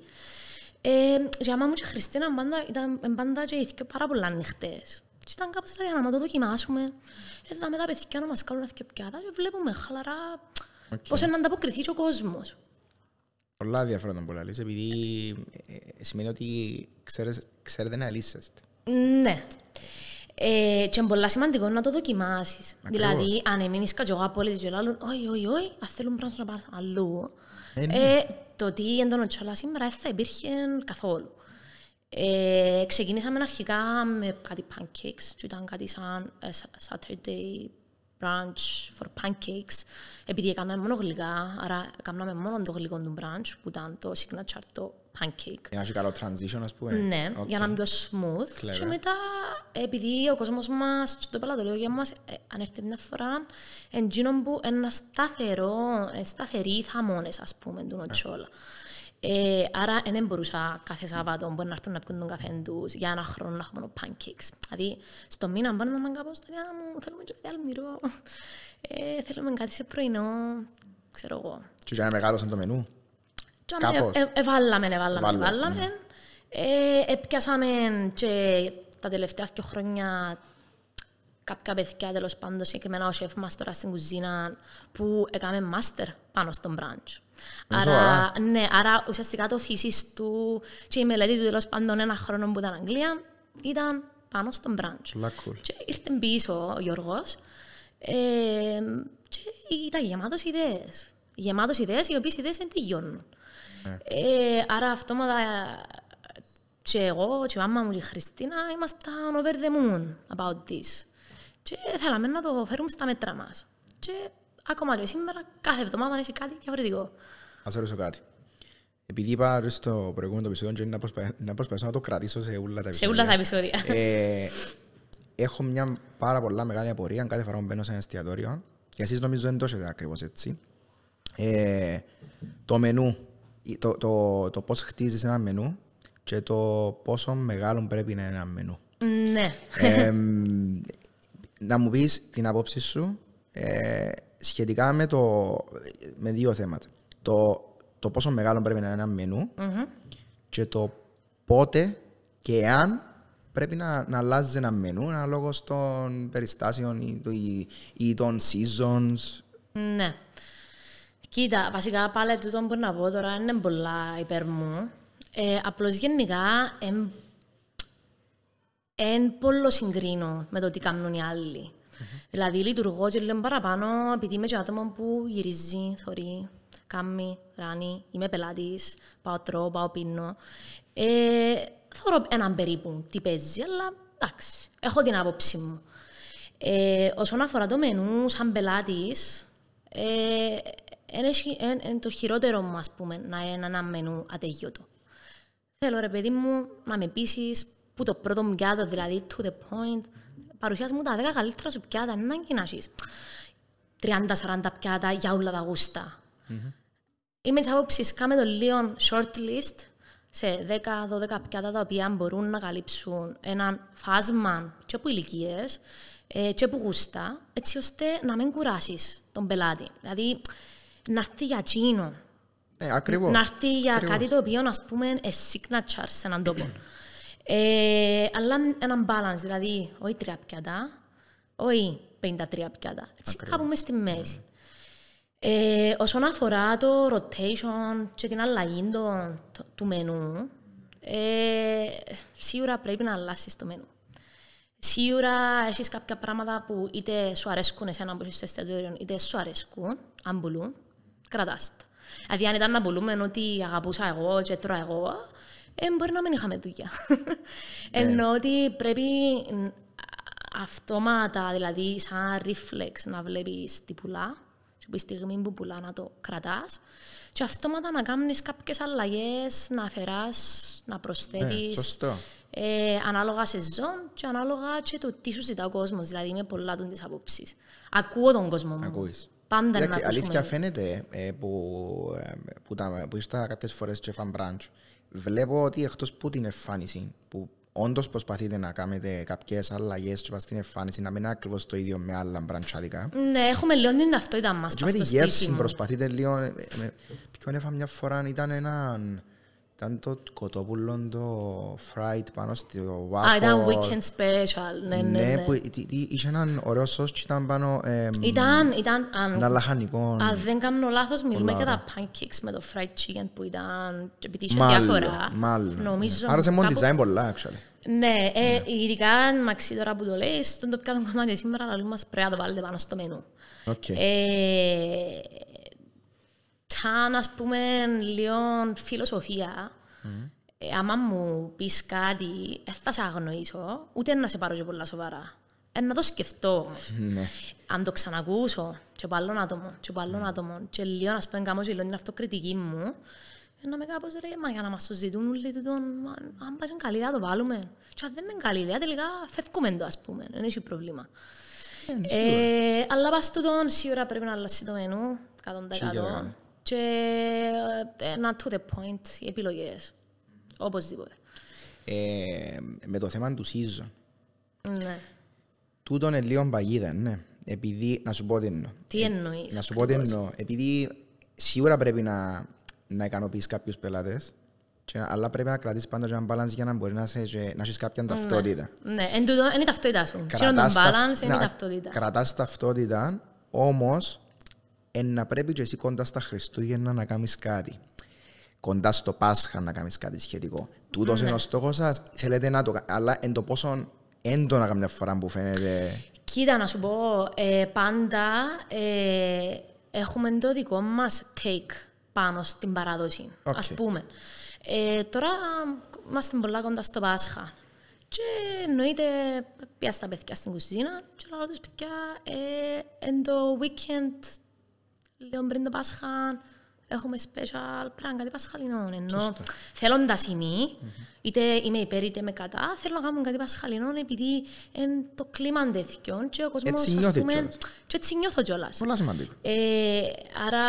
Ε, η μάμα μου και η Χριστίνα πάντα, ήταν ε, πάντα και οι δυο πάρα πολλά ανοιχτές. Και ήταν κάπως για να το δοκιμάσουμε. Ε, δάμε τα παιδιά να μας κάνουν δυο πιάτα και βλέπουμε χαλαρά Οκ. πώς είναι να ανταποκριθεί και ο κόσμος. Πολλά ενδιαφέροντα που λαλείς, επειδή ε, σημαίνει ότι ξέρεις, ξέρετε να λύσεστε. Ναι. Ε, και είναι πολύ σημαντικό να το δοκιμάσεις. Ακριβώς. Δηλαδή, αν εμείς και εγώ απόλυτη και λάλλον, όχι, όχι, όχι, αν θέλουν πράγμα να πάνε αλλού, Ε, ναι. ε, το τι έντονο τσόλα σήμερα δεν θα υπήρχε καθόλου. Ε, ξεκινήσαμε αρχικά με κάτι pancakes και ήταν κάτι σαν ε, sa- Saturday brunch for pancakes επειδή έκαναμε μόνο γλυκά, άρα έκαναμε μόνο το γλυκό του brunch που ήταν το signature το pancake. Για να έχει καλό transition, ας πούμε. Ναι, Οκ. για να είναι πιο smooth. Clever. Και μετά, επειδή ο κόσμος μας, το πελατολόγιο μας, ε, αν έρθει μια φορά, εν τζείνον που ένα σταθερό, ε, σταθεροί θαμώνες, ας πούμε, του Nocciola. Ε, άρα δεν μπορούσα κάθε Σάββατο μπορεί να έρθουν να πιούν τον καφέ τους για ένα χρόνο να έχουμε μόνο pancakes. Δηλαδή, στο μήνα πάνε να πάνε κάπως, «Τατιάνα μου, θέλουμε και κάτι αλμυρό, ε, θέλουμε κάτι σε πρωινό, ξέρω εγώ. Και για να μεγάλωσαν το μενού. Και Κάπως. ε, ε, Εβάλαμε, εβάλαμε, Εβάλαμε, εβάλαμε. Ε, Επιάσαμε και τα τελευταία δύο χρόνια κάποια παιδιά τέλος πάντων, συγκεκριμένα ο σεφ μας τώρα στην κουζίνα, που έκαμε μάστερ πάνω στον μπραντζ. Είναι Άρα, σοβαρά. ναι, άρα ουσιαστικά το θύσις του και η μελέτη του τέλος πάντων ένα χρόνο που ήταν Αγγλία ήταν πάνω στον μπραντζ. Πολλά cool. Και ήρθε πίσω ο Γιώργος ε, και ήταν γεμάτος ιδέες. Γεμάτος ιδέες, οι οποίες ιδέες δεν τελειώνουν. Ε, άρα αυτόματα και εγώ και η μάμα μου και η Χριστίνα ήμασταν over the moon about this. Και θέλαμε να το φέρουμε στα μέτρα μας. Και ακόμα και σήμερα, κάθε εβδομάδα έχει κάτι διαφορετικό. Ας ρωτήσω κάτι. Επειδή είπα ρε στο προηγούμενο επεισόδιο και να προσπα- να προσπαθήσω να το κρατήσω σε όλα τα Σε επεισόδια. όλα τα επεισόδια. Ε, έχω μια πάρα πολλά μεγάλη απορία κάθε φορά που μπαίνω σε ένα εστιατόριο και εσείς νομίζω δεν το έχετε ακριβώς έτσι. Ε, το μενού, η- το, το, το πώς χτίζεις ένα μενού και το πόσο μεγάλο πρέπει να είναι ένα μενού. ναι. Ε, να μου πεις την άποψη σου ε, σχετικά με, το, με δύο θέματα. Το, το πόσο μεγάλο πρέπει να είναι ένα μενού και το πότε και αν πρέπει να, να αλλάζει ένα μενού ανάλογα των περιστάσεων ή, το- ή, ή των seasons. Ναι. Κοίτα, βασικά πάλι τούτο που να πω τώρα είναι πολλά υπέρ μου. Ε, απλώς γενικά εν, εν πολύ συγκρίνω με το τι κάνουν οι άλλοι. Δηλαδή λειτουργώ και λίγο παραπάνω επειδή είμαι και άτομο που γυρίζει, θωρεί, κάνει, ράνει, είμαι πελάτης, πάω τρώω, πάω πίνω. Ε, θωρώ έναν περίπου τι παίζει, αλλά εντάξει, έχω την άποψη μου. Ε, όσον αφορά το μενού, σαν πελάτης, ε, είναι, χει- εν- εν το χειρότερο μου, ας πούμε, να είναι ένα μενού ατεγιώτο. Θέλω, ρε παιδί μου, να με πείσεις που το πρώτο μου πιάτο, δηλαδή to the point, παρουσιάς μου τα 10 καλύτερα σου πιάτα, είναι ανάγκη να έχεις 30-40 πιάτα για όλα τα γούστα. Είμαι της άποψης, κάμε το λίγο shortlist σε 10-12 πιάτα τα οποία μπορούν να καλύψουν ένα φάσμα και από ηλικίες και από γούστα, έτσι ώστε να μην κουράσεις τον πελάτη. Δηλαδή, να έρθει για τσίνο, Ναι, ακριβώς. να έρθει για Ακριβώς. κάτι το οποίο, ας πούμε, είναι signature σε έναν τόπο. Ε, αλλά έναν balance, δηλαδή, όχι τρία πιάτα, όχι 53 πιάτα. Έτσι, κάπου μες στη μέση. Ε, όσον αφορά το rotation και την αλλαγή το- το- του μενού, ε, σίγουρα πρέπει να αλλάξει το μενού. Σίγουρα έχεις κάποια πράγματα που είτε σου αρέσκουν εσένα που είσαι στο εστιατόριο, είτε σου αρέσκουν, αν πουλούν, κρατάς τα. Δηλαδή αν ήταν να πουλούμε ότι αγαπούσα εγώ και τρώω εγώ, ε, μπορεί να μην είχαμε δουλειά. Ενώ ότι πρέπει μ, αυτόματα, δηλαδή σαν reflex να βλέπεις τι πουλά και που η στιγμή που πουλά να το κρατάς και αυτόματα να κάνεις κάποιες αλλαγές, να αφαιράς, να Ναι, προσθέτεις σωστό. ε, ανάλογα σεζόν και ανάλογα και το τι σου ζητά ο κόσμος. Δηλαδή είμαι πολλά των της απόψης. Ακούω τον κόσμο μου. Ακούεις. Πάντα Εντάξει, να αλήθεια ακούσουμε. φαίνεται ε, που, ε, που, τα, που ήρθα κάποιες φορές και φαν μπραντς. Βλέπω ότι εκτός που την εμφάνιση, που όντως προσπαθείτε να κάνετε κάποιες αλλαγές και πας στην εμφάνιση, να μην είναι ακριβώς το ίδιο με άλλα μπραντσάδικα. Ναι, έχουμε λίγο την ταυτότητα μας Και πας με τη στο σπίτι γεύση μου. προσπαθείτε λίγο. ε, ε, με- Ποιον έφα μια φορά ήταν ένα. Ήταν το κοτόπουλο το fried πάνω στο waffle. Α, ήταν weekend special. Ναι, ναι, Ναι, ναι. που εί- εί- είχε έναν ωραίο σως και ήταν πάνω ε, Ήταν, ήταν, αν, ένα λαχανικό. αν δεν κάνω λάθος, μιλούμε Πολλά για τα pancakes με το fried chicken που ήταν, επειδή είχε Μάλλον, διάφορα. μάλλον. Νομίζω Άρα σε μόνο κάπου- design πολλά, actually. Ναι, ε, ειδικά μαξί τώρα που το λες, τον το πιάτο κομμάτι σήμερα, αλλά μας πρέπει να το βάλετε πάνω στο μενού. Οκ. Ε, σαν ας πούμε λίγο φιλοσοφία, ε, άμα μου πεις κάτι, δεν θα σε αγνοήσω, ούτε να σε πάρω και πολλά σοβαρά. Ε, να το σκεφτώ όμως. Ναι. Αν το ξανακούσω και από άλλον άτομο, και από άλλον άτομο, και λίγο, ας πούμε, κάνω και λίγο την αυτοκριτική μου, ε, να με κάπως ρε, μα για να μας το ζητούν όλοι τούτον, μα, αν πάει καλή ιδέα το βάλουμε. Και αν δεν είναι καλή ιδέα, τελικά φεύγουμε το, ας πούμε, δεν έχει πρόβλημα. Ε, αλλά πας τούτον σίγουρα πρέπει να αλλάξει το μενού, 100%. Και ε, not to the point, οι επιλογές. Οπωσδήποτε. Ε, με το θέμα του season. Ναι. Τούτο είναι λίγο παγίδα, ναι. Επειδή, να σου πω τι εννοώ. Τι εννοείς. Ε, Να σου πω τι εννοώ. Επειδή σίγουρα πρέπει να, να ικανοποιείς κάποιους πελάτες, και, αλλά πρέπει να κρατήσεις πάντα και έναν balance για να μπορεί να, σε, και, να έχεις κάποια ταυτότητα. Ναι, εν τούτο είναι η ταυτότητα σου. Τι είναι το Κρατάς ταυτ- balance, είναι η να- ταυτότητα. Κρατάς ταυτότητα, όμως εν να πρέπει και εσύ κοντά στα Χριστούγεννα να κάνεις κάτι. Κοντά στο Πάσχα να κάνεις κάτι σχετικό. Τούτος Ναι. είναι ο στόχος σας, θέλετε να το κάνετε, αλλά εν το πόσο έντονα καμιά φορά που φαίνεται... Κοίτα, να σου πω, ε, πάντα ε, έχουμε το δικό μας take πάνω στην παράδοση, Οκ. ας πούμε. Ε, τώρα είμαστε πολλά κοντά στο Πάσχα. Και εννοείται, πια στα παιδιά στην κουζίνα και λέω τους παιδιά, ε, εν το weekend, λίγο πριν το Πάσχα, έχουμε special πράγμα, κάτι πασχαλινό. Ενώ θέλοντας ημί, είτε είμαι υπέρ είτε είμαι κατά, θέλω να κάνουμε κάτι πασχαλινό επειδή είναι το κλίμα τέτοιο και ο κόσμος, Έτσι ας νιώθει πούμε, κιόλας. και έτσι νιώθω κιόλας. Πολλά σημαντικό. Ε, άρα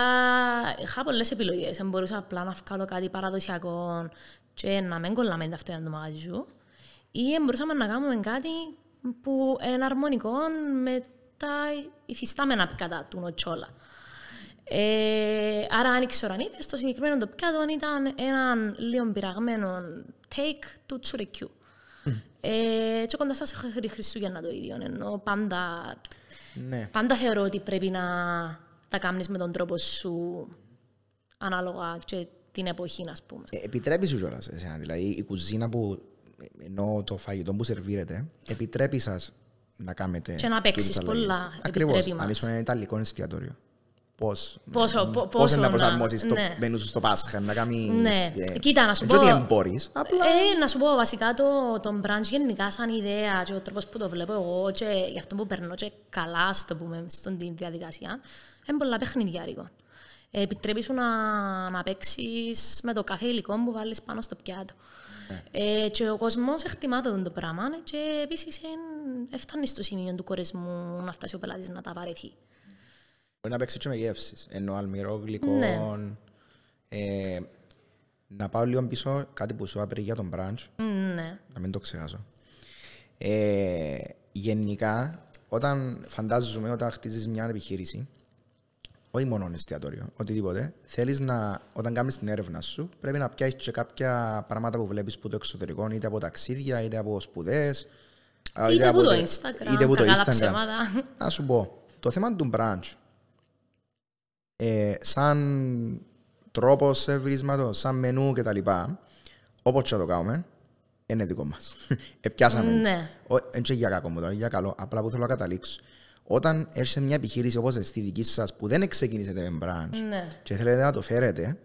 είχα πολλές επιλογές. Δεν μπορούσα απλά να βγάλω κάτι παραδοσιακό και να μην κολλάμε αυτό για το μαγαζί σου. Ή δεν μπορούσαμε να κάνουμε κάτι που είναι αρμονικό με τα υφιστάμενα πιάτα του νοτσόλα. Ε, άρα αν ήξερα αν είδες, το συγκεκριμένο το πιάτο ήταν έναν λίγο πειραγμένο take του τσουρεκιού. Ε, και κοντά σας έχω Χριστούγεννα το ίδιο, ενώ πάντα Ναι. Πάντα θεωρώ ότι πρέπει να τα κάνεις με τον τρόπο σου ανάλογα και την εποχή, ας πούμε. Ε, επιτρέπεις σου κιόλας εσένα, δηλαδή η κουζίνα που, ενώ το φαγητό που σερβίρεται, επιτρέπει σας να κάνετε... Και να παίξεις τούτες αλλαγές. πολλά, Ακριβώς, επιτρέπει αν μας. ήσουν ένα ιταλικό εστιατόριο. Πώς, Πόσο- πο- πώς είναι να πόσο να- προσαρμόσεις το ναι. μενού σου στο Πάσχα, να κάνεις... Ναι. ε, Κοίτα, να σου δεν πω- ότι εμπόρεις, απλά... Ε, να σου πω, βασικά το, το brunch γενικά σαν ιδέα και ο τρόπος που το βλέπω εγώ και γι' αυτό που περνώ και καλά, στο πούμε, στον τη διαδικασία, είναι πολλά παιχνιδιάρικο. Ε, επιτρέπει σου να, να παίξεις με το κάθε υλικό που βάλεις πάνω στο πιάτο. Ε, και ο κόσμος εκτιμά το, το πράγμα ε, και επίσης εν, φτάνει στο σημείο του κορεσμού να φτάσει ο πελάτης να τα βαρεθεί. Μπορεί να παίξει και με γεύσεις, ενώ αλμυρό, γλυκό... Ναι. Ε, να πάω λίγο πίσω κάτι που σου είπα πριν για τον brunch, Μ, ναι. να μην το ξεχάσω. Ε, γενικά, όταν φαντάζομαι όταν χτίζεις μια επιχείρηση, όχι μόνο εστιατόριο, οτιδήποτε, θέλεις να, όταν κάνεις την έρευνα σου, πρέπει να πιάσεις και κάποια πράγματα που βλέπεις που το εξωτερικό, είτε από ταξίδια, είτε από σπουδές, α, Είτε από το τε- Instagram, είτε από το κακά τα Instagram. ψέματα. Να σου πω, το θέμα του brunch, ε, σαν τρόπο ευρίσματο, σαν μενού κτλ. Όπως και να το κάνουμε, είναι δικό μας. Επιάσαμε. Ναι. Δεν και για κακό μου τώρα, για καλό. Απλά που θέλω να καταλήξω. Όταν έρχεται μια επιχείρηση όπως στη δική σας που δεν ξεκινήσετε με branch Ναι. και θέλετε να το φέρετε,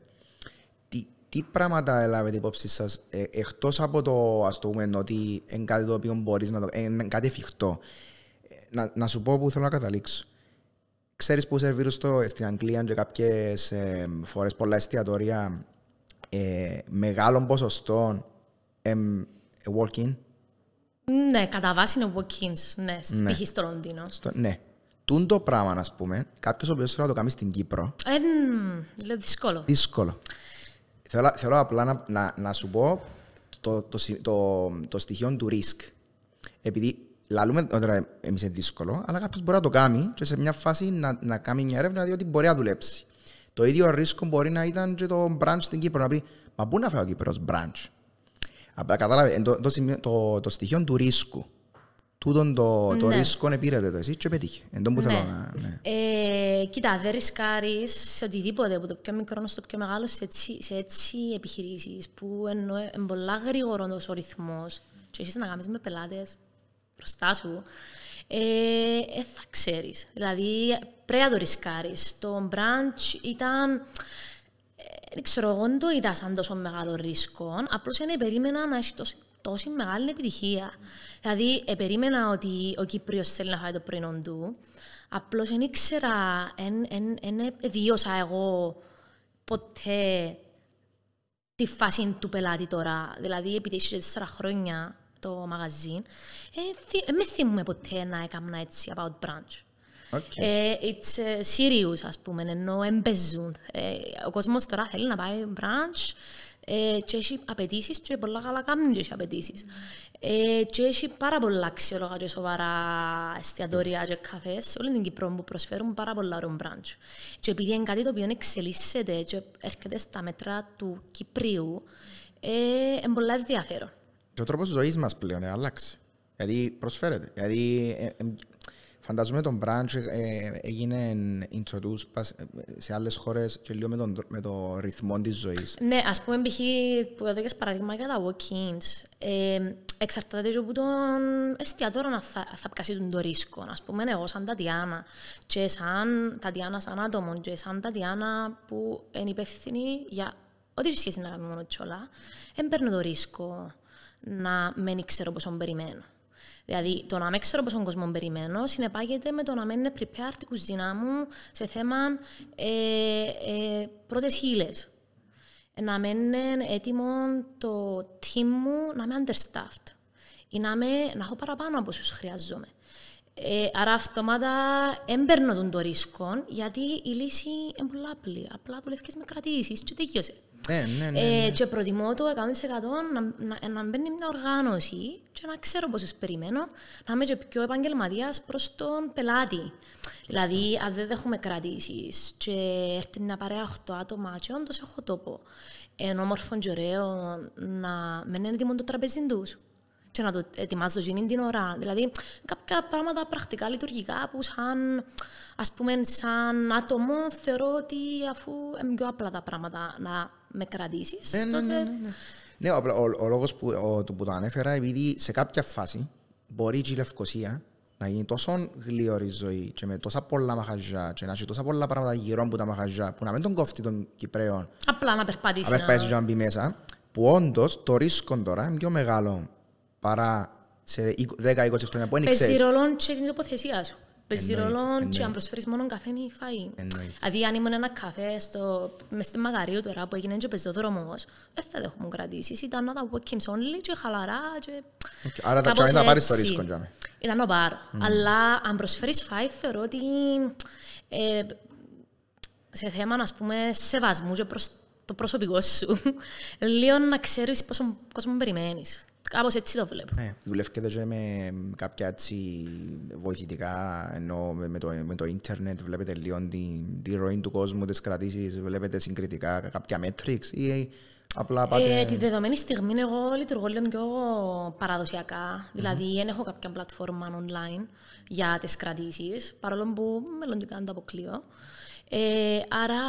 τι, τι πράγματα έλαβετε υπόψη σας ε, εκτός από το ας το πούμε ότι είναι κάτι το οποίο μπορείς να το είναι κάτι εφικτό. Ε, Να, να σου πω που θέλω να καταλήξω. Ξέρεις που σερβίρουν στο, στην Αγγλία και κάποιες ε, φορές πολλά εστιατόρια ε, μεγάλων ποσοστών ε, walk-in; Ναι, κατά βάση είναι walk-ins, ναι, στην π.χ. στο Λονδίνο. Στο, ναι. Τούν το πράγμα, α πούμε, κάποιος ο οποίος θέλει να το κάνει στην Κύπρο, Ε, λέω δύσκολο. δύσκολο. Θέλω, θέλω απλά να, να, να σου πω το, το, συ- το, το στοιχείο του risk. Επειδή λαλούμε ότι εμείς είναι δύσκολο, αλλά κάποιος μπορεί να το κάνει και σε μια φάση να, να κάνει μια έρευνα διότι μπορεί να δουλέψει. Το ίδιο ρίσκο μπορεί να ήταν και το branch στην Κύπρο. Να πει, Μα πού να φάει ο Κύπρος branch; Απλά κατάλαβε εν το, το, σημείο- το, το στοιχείο του ρίσκου. Τούτον το, το Ναι. ρίσκο επήρετε το εσύ και πετύχε. Εν τω που θέλω να... Ναι. Ε, κοίτα, δεν ρισκάρεις σε οτιδήποτε, από το πιο μικρό στο πιο μεγάλο, σε έτσι, σε έτσι επιχειρήσεις που ενώ είναι πολλά γρήγορος ο ρυθμός και έχεις να κάνεις με πελάτες μπροστά σου, ε, ε, θα ξέρεις. Δηλαδή, πρέπει να το ρισκάρεις. Το branch ήταν... ε, Δεν ξέρω, εγώ δεν το είδα σαν τόσο μεγάλο ρίσκο. Απλώς δεν περίμενα να έχει τόση, τόση μεγάλη επιτυχία. Δηλαδή, ε, περίμενα ότι ο Κύπριος θέλει να φάει το πρωινό του. Απλώς δεν ήξερα, δεν βίωσα εγώ ποτέ τη φάση του πελάτη τώρα. Δηλαδή, επειδή έχει τέσσερα χρόνια το μαγαζί, δεν με θυμούμαι ποτέ να έκανα έτσι about brunch. OK. Ε, it's ε, serious, ας πούμε, εν εμπαίζουν. Ε, ο κόσμος τώρα θέλει να πάει brunch ε, και έχει απαιτήσεις και πολλά καλά κάνουν και έχει απαιτήσεις. Ε, και έχει πάρα πολλά αξιόλογα και σοβαρά εστιατόρια και καφές σε όλη την Κύπρο που προσφέρουν πάρα πολλά ωραίο brunch. Και επειδή είναι κάτι το οποίο εξελίσσεται και έρχεται στα μέτρα του Κυπρίου, ε, είναι πολλά ενδιαφέρον. Και ο τρόπος ζωής μας πλέον ε, άλλαξε. Γιατί προσφέρεται. Γιατί ε, ε, φανταζούμε τον branch ε, έγινε introduced πας- ε, σε άλλες χώρες και λίγο με τον, τρ- με το ρυθμό της ζωής. Ναι, ας πούμε, π.χ. που έδωκες παράδειγμα για τα walk-ins, ε, εξαρτάται και από τον εστιατόρο να θα, θα πιάσει τον το ρίσκο. Ας πούμε, εγώ σαν Τατιάνα και σαν Τατιάνα σαν άτομο και σαν Τατιάνα που είναι υπεύθυνη για ό,τι έχει σχέση να κάνει μόνο τσόλα, δεν παίρνω το ρίσκο να μην ξέρω πόσο περιμένω. Δηλαδή, το να μην ξέρω πόσο κόσμο περιμένω συνεπάγεται με το να μην είναι prepared η κουζίνα μου σε θέμα ε, ε, πρώτες ύλες. Να μην είναι έτοιμο το team μου να είμαι understaffed ή να, με, να έχω παραπάνω από όσους χρειάζομαι. Ε, άρα αυτόματα έμπαιρνω τον το ρίσκο γιατί η λύση είναι πολύ απλή. Απλά δουλεύεις με κρατήσεις και τελείωσε. Ναι, ναι, ναι. Ε, και προτιμώ το 100% να, να, να μπαίνει μια οργάνωση και να ξέρω πόσους περιμένω, να είμαι και πιο επαγγελματίας προς τον πελάτη. Δηλαδή, αν δεν δέχομαι κρατήσεις και έρθει μια παρέα 8 άτομα και όντως έχω τόπο, είναι όμορφο και ωραίο να μην είναι έτοιμο το τραπέζι τους και να το ετοιμάζω εκείνη την ώρα. Δηλαδή, κάποια πράγματα πρακτικά λειτουργικά που σαν, ας πούμε, σαν άτομο θεωρώ ότι αφού είναι πιο απλά τα πράγματα να με κρατήσεις, Ναι, ναι, τότε... ναι, ναι, ναι. Ναι, ο, ο, ο λόγος που, ο, του που το ανέφερα, επειδή σε κάποια φάση μπορεί και η Λευκοσία να γίνει τόσο γλίωρη η ζωή και με τόσα πολλά μαχαζιά και να έχει τόσα πολλά πράγματα γύρω από τα μαχαζιά που να μην τον κόφτει τον Κυπρέων Απλά να περπατήσει. να περπάσει και να μπει μέσα, που όντως το ρίσκο τώρα είναι πιο μεγάλο παρά σε 10-20 χρόνια που δεν Παίζει ξέρεις. ρόλο και την τοποθεσία σου. Παίζει Εννοείται, ρόλο και εννοείται. αν προσφέρεις μόνο καφέ ή φαΐ. Εννοείται. Δηλαδή αν ήμουν ένα καφέ στο, μες στη Μακαρίου τώρα που έγινε και πεζόδρομος, δεν θα δέχομαι κρατήσεις. Ήταν να 'ν' τα walk-ins only και χαλαρά και... Οκ, Άρα θα κάπως τσάμε να πάρεις το έτσι. ρίσκο. τζάμε. Ήταν να πάρω. Αλλά αν προσφέρεις φάι, θεωρώ ότι ε, σε θέμα, ας πούμε, σεβασμού και προς το προσωπικό σου, λίγο να ξέρεις πόσο κόσμο περιμένεις. Κάπως έτσι το βλέπω. Ναι, δουλεύετε και με κάποια έτσι βοηθητικά, ενώ με, με το, με το ίντερνετ βλέπετε λίγο την, τη ροή του κόσμου, τις κρατήσεις, βλέπετε συγκριτικά κάποια metrics ή απλά πάτε... Ε, τη δεδομένη στιγμή εγώ λειτουργώ λίγο πιο παραδοσιακά. Δηλαδή, δεν έχω κάποια πλατφόρμα online για τις κρατήσεις, παρόλο που μελλοντικά δεν το αποκλείω. Ε, άρα,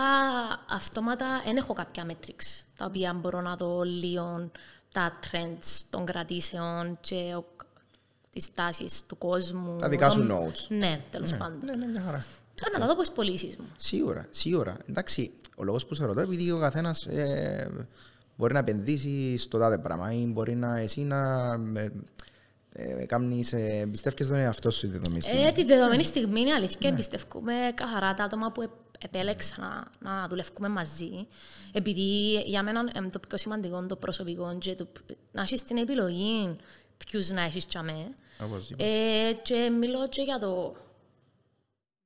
αυτόματα δεν έχω κάποια metrics, τα οποία μπορώ να δω λίγο τα trends των κρατήσεων και ο, τις τάσεις του κόσμου. Τα δικά σου Των- notes. Ναι, τέλος Ναι, πάντων. ναι, ναι, μια χαρά. Θα να δω πώς πωλήσεις μου. Σίγουρα, σίγουρα. Εντάξει, ο λόγος που σε ρωτώ, επειδή ο καθένας ε, μπορεί να επενδύσει στο τάδε πράγμα ή μπορεί να εσύ να ε, ε, κάνεις, ε, πιστεύεις στον εαυτό σου τη δεδομένη στιγμή. Ε, τη δεδομένη στιγμή είναι αλήθεια και πιστεύουμε καθαρά τα άτομα που επ- επέλεξα να, να δουλεύουμε μαζί. Επειδή για μένα είναι το πιο σημαντικό το προσωπικό και το, να έχεις την επιλογή ποιους να έχεις για μέ. Οπωσδήποτε. Ε, και μιλώ και για το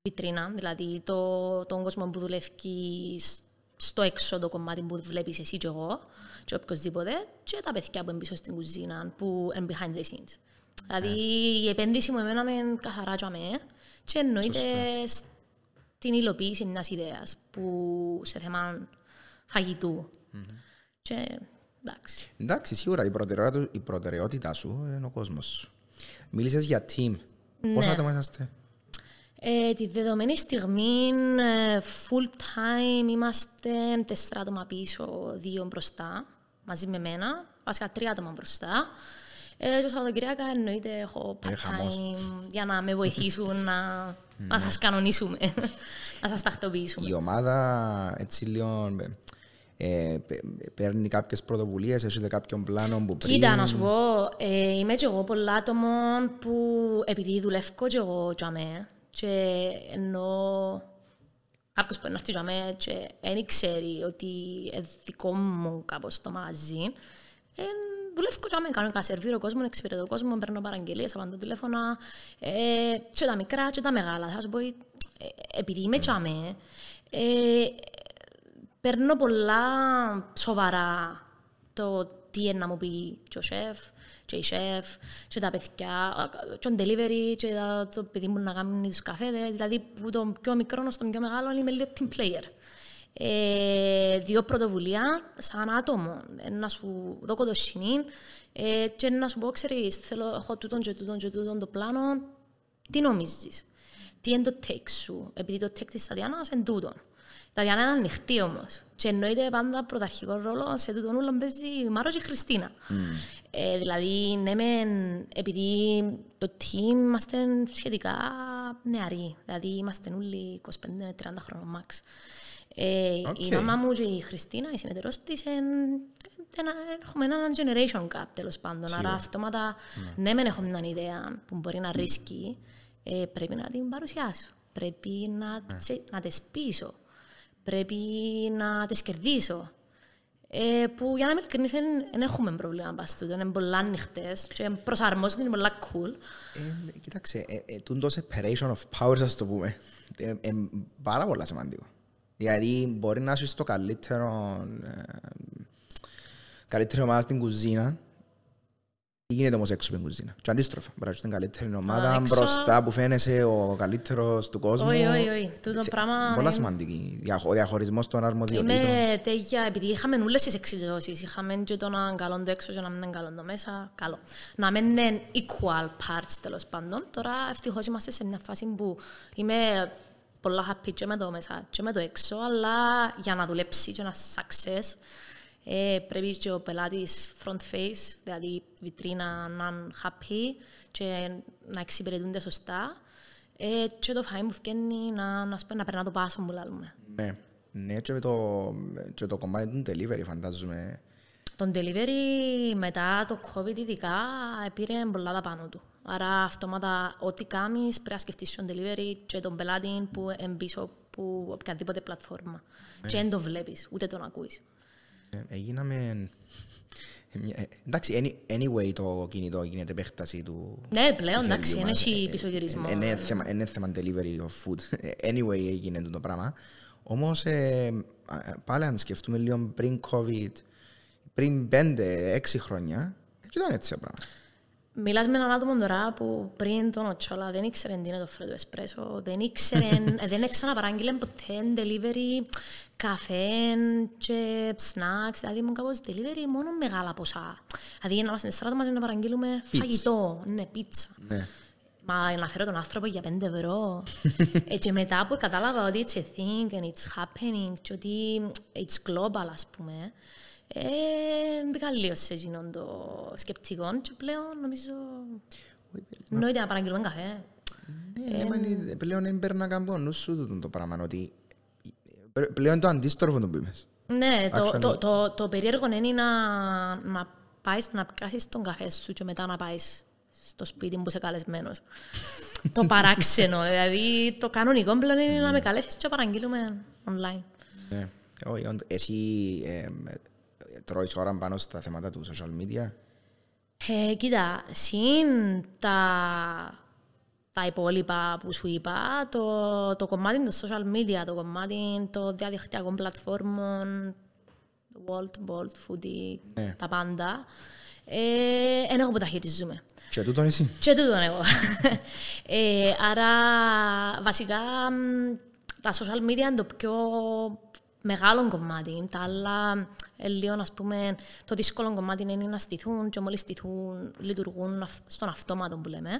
βιτρίνα, δηλαδή το, τον κόσμο που δουλεύει σ- στο έξω το κομμάτι που βλέπεις εσύ και εγώ και οποιοςδήποτε και τα παιδιά που είναι πίσω στην κουζίνα που είναι behind the scenes. Δηλαδή η επένδυση μου εμένα είναι καθαρά για μέ και εννοείται στην υλοποίηση μιας ιδέας που σε θέμα φαγητού. Και εντάξει. Εντάξει, σίγουρα η προτεραιότητα, η προτεραιότητά σου είναι ο κόσμος σου. Μίλησες για team. Πόσα Ναι. άτομα είσαστε. Ε, τη δεδομένη στιγμή ε, full time είμαστε τέσσερα άτομα πίσω, δύο μπροστά, μαζί με μένα, βασικά τρία άτομα μπροστά. Ε, το Σαββατοκυριακά εννοείται έχω Είναι part χαμός. time για να με βοηθήσουν να, να σας κανονίσουμε, να σας τακτοποιήσουμε. Η ομάδα έτσι λίγο ε, πε- παίρνει κάποιες πρωτοβουλίες, έχετε κάποιον πλάνο που πριν... Κοίτα, να σου πω, ε, είμαι και εγώ πολλά άτομα που επειδή δουλεύω και εγώ για μέ και ενώ κάποιος που να έρθει για μέ και δεν ξέρει ότι είναι δικό μου κάπως το μαγαζί, ε, δουλεύω για μέ, κάνω σερβίρω κόσμο, εξυπηρετώ κόσμο, παίρνω παραγγελίες, απαντώ τηλέφωνα ε, και τα μικρά και τα μεγάλα. Θα σου πω, ε, επειδή είμαι για μέ, ε, παίρνω πολλά σοβαρά το τι είναι να μου πει και ο σεφ, και η σεφ, και τα παιδιά, και ο delivery, και τα- το παιδί μου να κάνει τους καφέδες. Δηλαδή, που το πιο μικρό στο πιο μεγάλο είμαι λίγο team player. Ε, δύο πρωτοβουλία σαν άτομο. Ε, να σου δω κοντοσυνή ε, και να σου πω, ξέρεις, θέλω, έχω τούτον και τούτον και τούτον το πλάνο. Τι νομίζεις; Τι είναι το take σου; Επειδή το take της Τατιάνας είναι τούτο. Η Τατιάνα είναι ανοιχτή όμως. Και εννοείται πάντα πρωταρχικός ρόλος σε τούτον ούλον παίζει η Μάρο και η Χριστίνα. Ε, δηλαδή, ναι, μεν, επειδή το team είμαστε σχετικά νεαροί. Δηλαδή, είμαστε όλοι 25 με 30 χρόνων max. Ε, Οκ. Η μαμά μου και η Χριστίνα, η συνεταιρός της, εν- ένα- έχουμε ένα generation gap τέλος πάντων. Άρα αυτόματα, ναι, μεν έχω μια ιδέα που μπορεί να ρίσκει, ε, πρέπει να την παρουσιάσω. Πρέπει να, τσε- να τις πείσω. Πρέπει να τις κερδίσω. Ε, που για να είμαι ειλικρινής δεν έχουμε πρόβλημα πας τούτο. Είναι πολλά ανοιχτές και προσαρμόζονται, είναι πολλά cool. Ε, κοίταξε, ε, ε, τούτος separation of powers, ας το πούμε, είναι ε, πάρα πολύ σημαντικό. Δηλαδή, μπορεί να είσαι στο καλύτερο, ε, καλύτερη ομάδα στην κουζίνα, τι γίνεται όμως έξω από την κουζίνα; Και αντίστροφα, μπορεί να είσαι στην καλύτερη ομάδα, έξω- μπροστά που φαίνεσαι ο καλύτερος του κόσμου. Όχι, όχι, όχι. Τούτο Θε- πράγμα Πολλά είναι- σημαντική. Διαχω- Ο διαχωρισμός των αρμοδιοτήτων. Είμαι τέτοια, επειδή είχαμε όλες τις εξειδώσεις, είχαμε και το να είναι καλό το έξω και να μην είναι καλό το μέσα, καλό. Να μην είναι equal parts τέλος πάντων. Τώρα ευτυχώς είμαστε σε μια φάση που είμαι πολλά happy και με το μέσα και με το έξω, αλλά για να δουλέψει και να success, ε, πρέπει και ο πελάτης front face, δηλαδή η βιτρίνα να είναι happy και να εξυπηρετούνται σωστά. Ε, και το φαΐν που βγαίνει να, να, σπέ- να περνά το πάσο που λέμε. Ναι, ναι και, το, και το κομμάτι του delivery φαντάζομαι. Το delivery μετά το COVID ειδικά πήρε πολλά τα πάνω του. Άρα αυτόματα ό,τι κάνεις πρέπει να σκεφτείς τον delivery και τον πελάτη που είναι πίσω από οποιαδήποτε πλατφόρμα. Και δεν το βλέπεις, ούτε τον ακούεις. Ε, Έγιναμε... ε, μια- ε, Εντάξει, any- anyway το κινητό γίνεται επέκταση του... Ναι, πλέον του εντάξει, χεριού είναι μας. έχει Ε, πίσω γυρισμό. ε, Είναι θέμα, είναι θέμα delivery of food. Ε, Anyway έγινε το πράγμα. Όμως ε, α, πάλι αν σκεφτούμε λίγο πριν COVID, πριν 5-6 χρόνια, δεν ήταν έτσι το πράγμα. Μιλάς με έναν άτομο τώρα που πριν τον Οτσόλα δεν ήξερε τι είναι το φρέτο εσπρέσο, δεν ήξερε, ε, δεν ξαναπαράγγειλε ποτέ delivery καφέ και snacks, δηλαδή ήμουν κάπως delivery μόνο μεγάλα ποσά. Δηλαδή να είμαστε τέσσερα άτομα και να παραγγείλουμε φαγητό, ναι, πίτσα. Ναι. Μα να φέρω τον άνθρωπο για 5 ευρώ. ε, και μετά που κατάλαβα ότι it's a thing and it's happening και ότι it's global ας πούμε Ε, μπήκα λίγο σε εκείνον το σκεπτικό και πλέον νομίζω... Νόηται να παραγγείλουμε καφέ. Ναι, μα είναι- πλέον δεν παίρνει να κάνω νους σου τούτο το πράγμα, ότι πλέον το αντίστροφο το πείμες. Ναι, το, Actually. το, το, το περίεργο είναι να, να πάεις να πιάσεις τον καφέ σου και μετά να πάεις στο σπίτι που είσαι καλεσμένος. το παράξενο, δηλαδή το κανονικό πλέον είναι να με καλέσεις και να παραγγείλουμε online. Ναι. Όχι, όντως. Εσύ εμ, ε, τρώεις ώρα πάνω στα θέματα του social media; Ε, κοίτα, συν τα, τα υπόλοιπα που σου είπα, το, το κομμάτι των social media, το κομμάτι των διαδικτυακών πλατφόρμων, Walt, Bolt, Foodie, Ναι. τα πάντα, ε, εν εγώ που τα χειρίζουμε. Και τούτον εσύ. Και τούτον εγώ. ε, άρα, βασικά, μ, τα social media είναι το πιο μεγάλο κομμάτι. Τα άλλα, ε, λίγο, ας πούμε, το δύσκολο κομμάτι είναι να στηθούν και μόλις στηθούν, λειτουργούν αυ- στον αυτόματο που λέμε.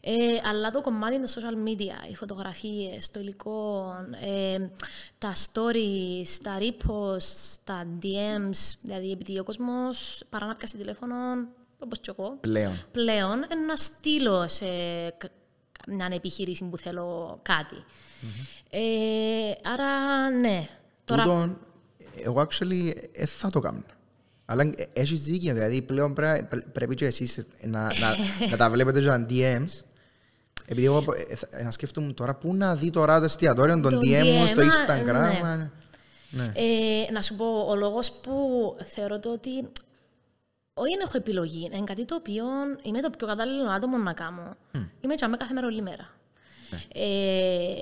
Ε, αλλά το κομμάτι των social media, οι φωτογραφίες, το υλικό, ε, τα stories, τα reposts, τα DMs, δηλαδή επειδή ο κόσμος παρά να πιάσει τηλέφωνο, όπως και εγώ, Πλέον. πλέον ε, να στείλω σε κα- μια επιχείρηση που θέλω κάτι. Ε, άρα, ναι. Τώρα, Τούτον, εγώ actually ε, θα το κάνω. Αλλά ε, έχεις δίκιο, δηλαδή πλέον πρέ- πρέ- πρέπει και εσείς να, να, να τα βλέπετε και σαν DMs. Επειδή εγώ ε, θα- ε, να σκέφτομαι τώρα πού να δει τώρα το εστιατόριο, τον Το DM μου στο DM, Instagram. ναι. α, Ναι. ε, να σου πω, ο λόγος που θεωρώ το ότι όχι δεν έχω επιλογή, είναι κάτι το οποίο είμαι το πιο κατάλληλο άτομο να κάνω. Είμαι και κάθε μέρα όλη μέρα. Ε,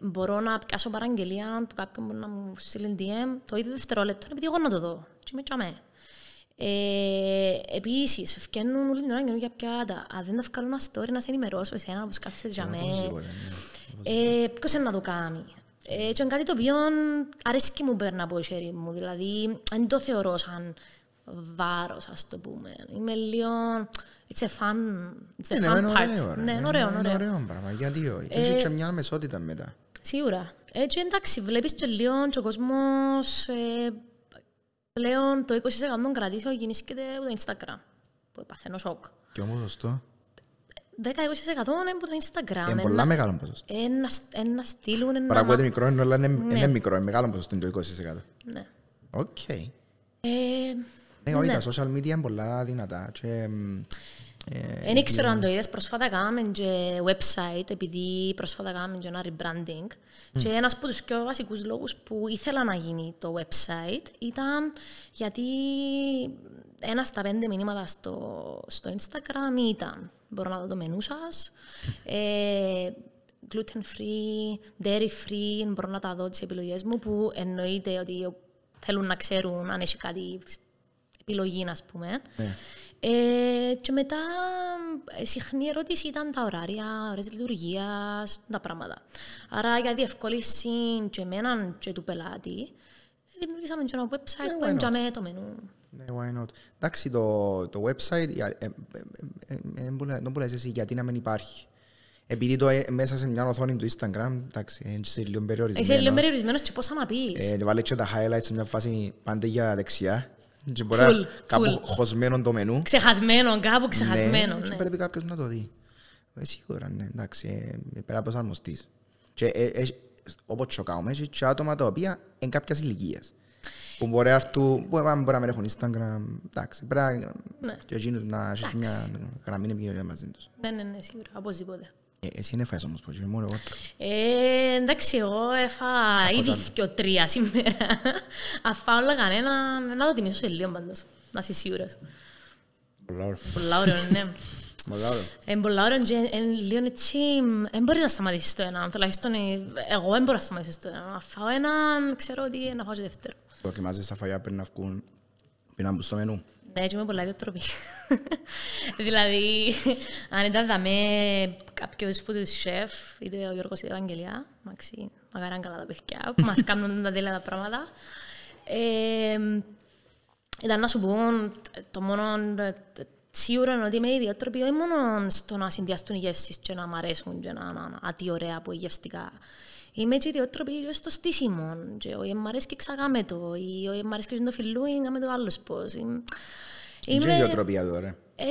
μπορώ να πιάσω παραγγελία που κάποιον μπορεί να μου στείλει DM το ίδιο δευτερόλεπτο, επειδή εγώ να το δω. Και είμαι τσαμέ. Ε, Επίσης, φτιάχνουν όλη την ώρα καινούργια πιάτα. Αν δεν τα βγάλω ένα story να σε ενημερώσω εσένα, όπως κάθεσαι τζαμέ. Οπωσδήποτε, ναι. Ε, Ποιος είναι να το κάνει; Ε, και είναι κάτι το οποίο αρέσκει μου παίρνει από το χέρι μου. Δηλαδή, δεν το θεωρώ σαν βάρος, ας το πούμε. Είμαι λίγο... It's a fun, it's a Ναι, fun είναι part. ωραίο, ρε. Ναι, είναι Είναι- ωραίο, είναι ωραίο. ωραίο πράγμα, γιατί όχι. Και έχει και μια μεσότητα μετά. Σίγουρα. Έτσι, εντάξει, βλέπεις και λίγο και ο κόσμος ε, πλέον το 20% των κρατήσεων γεννήσκεται από το Instagram. Που παθαίνω σοκ. Και όμως σωστό. 10-20% είναι από το Instagram. Είναι πολλά μεγάλο ποσοστό. Ένα, ένα στείλουν, ένα... Παρά ακούγεται μικρό, είναι, αλλά είναι, είναι μικρό, είναι μεγάλο ποσοστό, είναι το 20%. Ναι. Οκ. Ε, Ναι, όχι, τα social media είναι πολλά δυνατά. Και, εμ, ε, Δεν ήξερα αν το είδες, πρόσφατα κάναμε και website, επειδή πρόσφατα κάναμε και ένα rebranding. Και ένας από τους πιο βασικούς λόγους που ήθελα να γίνει το website ήταν γιατί ένας στα πέντε μηνύματα στο, στο Instagram ήταν μπορώ να δω το μενού σας, ε, gluten free, dairy free, μπορώ να τα δω τις επιλογές μου που εννοείται ότι θέλουν να ξέρουν αν έχει κάτι επιλογή, ας πούμε. Ναι. Ε, και μετά ε, συχνή ερώτηση ήταν τα ωράρια, ώρες λειτουργίας, τα πράγματα. Άρα για διευκόλυνση και εμένα και του πελάτη, ε, δημιουργήσαμε και ένα website που why not? έντιαμε το μενού. Ναι, why not; Εντάξει, το, το website, για- ε, ε, ε, ε, ε, μπορεί- δεν μπορείς εσύ γιατί να μην υπάρχει; Επειδή το ε, μέσα σε μια οθόνη του Instagram, εντάξει, είναι σε λίγο περιορισμένος. Είσαι λίγο περιορισμένος και πώς να πεις. Ε, βάλε και τα highlights σε μια φάση πάντα για δεξιά. Και μπορεί Full, να κάπου full. χωσμένο το μενού. Ξεχασμένο, κάπου ξεχασμένο. Ναι, και ναι. πρέπει κάποιος να το δει. Ε, σίγουρα, ναι, εντάξει, ε, πρέπει να προσαρμοστείς. Και ε, ε, όπως το κάνουμε, έχει και άτομα τα οποία είναι κάποιας ηλικίας. Που μπορεί να έρθουν, που ε, μπορεί να μην έχουν Instagram, εντάξει, πρέπει να- Ναι. και εκείνους να έχεις μια γραμμή επικοινωνία μαζί τους. Ναι, ναι, ναι, σίγουρα, οπωσδήποτε. Ε, εσύ είναι φάεις όμως, πως είναι μόνο εγώ. Ε, εντάξει, εγώ έφα ήδη και τρία σήμερα. Αν φάω όλα κανένα, να το τιμήσω σε λίγο πάντως. Να είσαι σίγουρος. Πολλά ωραία. Πολλά ωραίο, ναι. Πολλά ωραία. Είναι πολλά ωραίο και είναι λίγο έτσι... Δεν μπορείς να σταματήσεις το ένα. Τουλάχιστον ε, εγώ δεν μπορώ να σταματήσω το ένα. Να φάω ένα, ξέρω ότι να φάω και δεύτερο. Δοκιμάζεις τα φαγιά πριν να βγουν, πριν να μπουν στο μενού. Ναι, έτσι είμαι πολλά ιδιοτροπή. δηλαδή, αν ήταν δαμέ κάποιος που τους σεφ, είτε ο Γιώργος είτε η Ευαγγελία, εντάξει, μακάραν καλά τα παιδιά, που μας κάνουν τα τέλεια τα πράγματα, ε, ήταν να σου πούν το μόνο ε, σίγουρο είναι ότι είμαι ιδιότροπη όχι μόνο στο να συνδυαστούν οι γεύσεις και να μ' αρέσουν και να, να, να, α, τι ωραία που είναι γευστικά. Είμαι και ιδιότροπη και στο στήσιμο. Και όχι μ' αρέσει και ξαγάμε το. Ή όχι μ' αρέσει και το φιλούι, κάμε το άλλος πώς. Είμαι... Είναι ιδιοτροπία τώρα. Ε,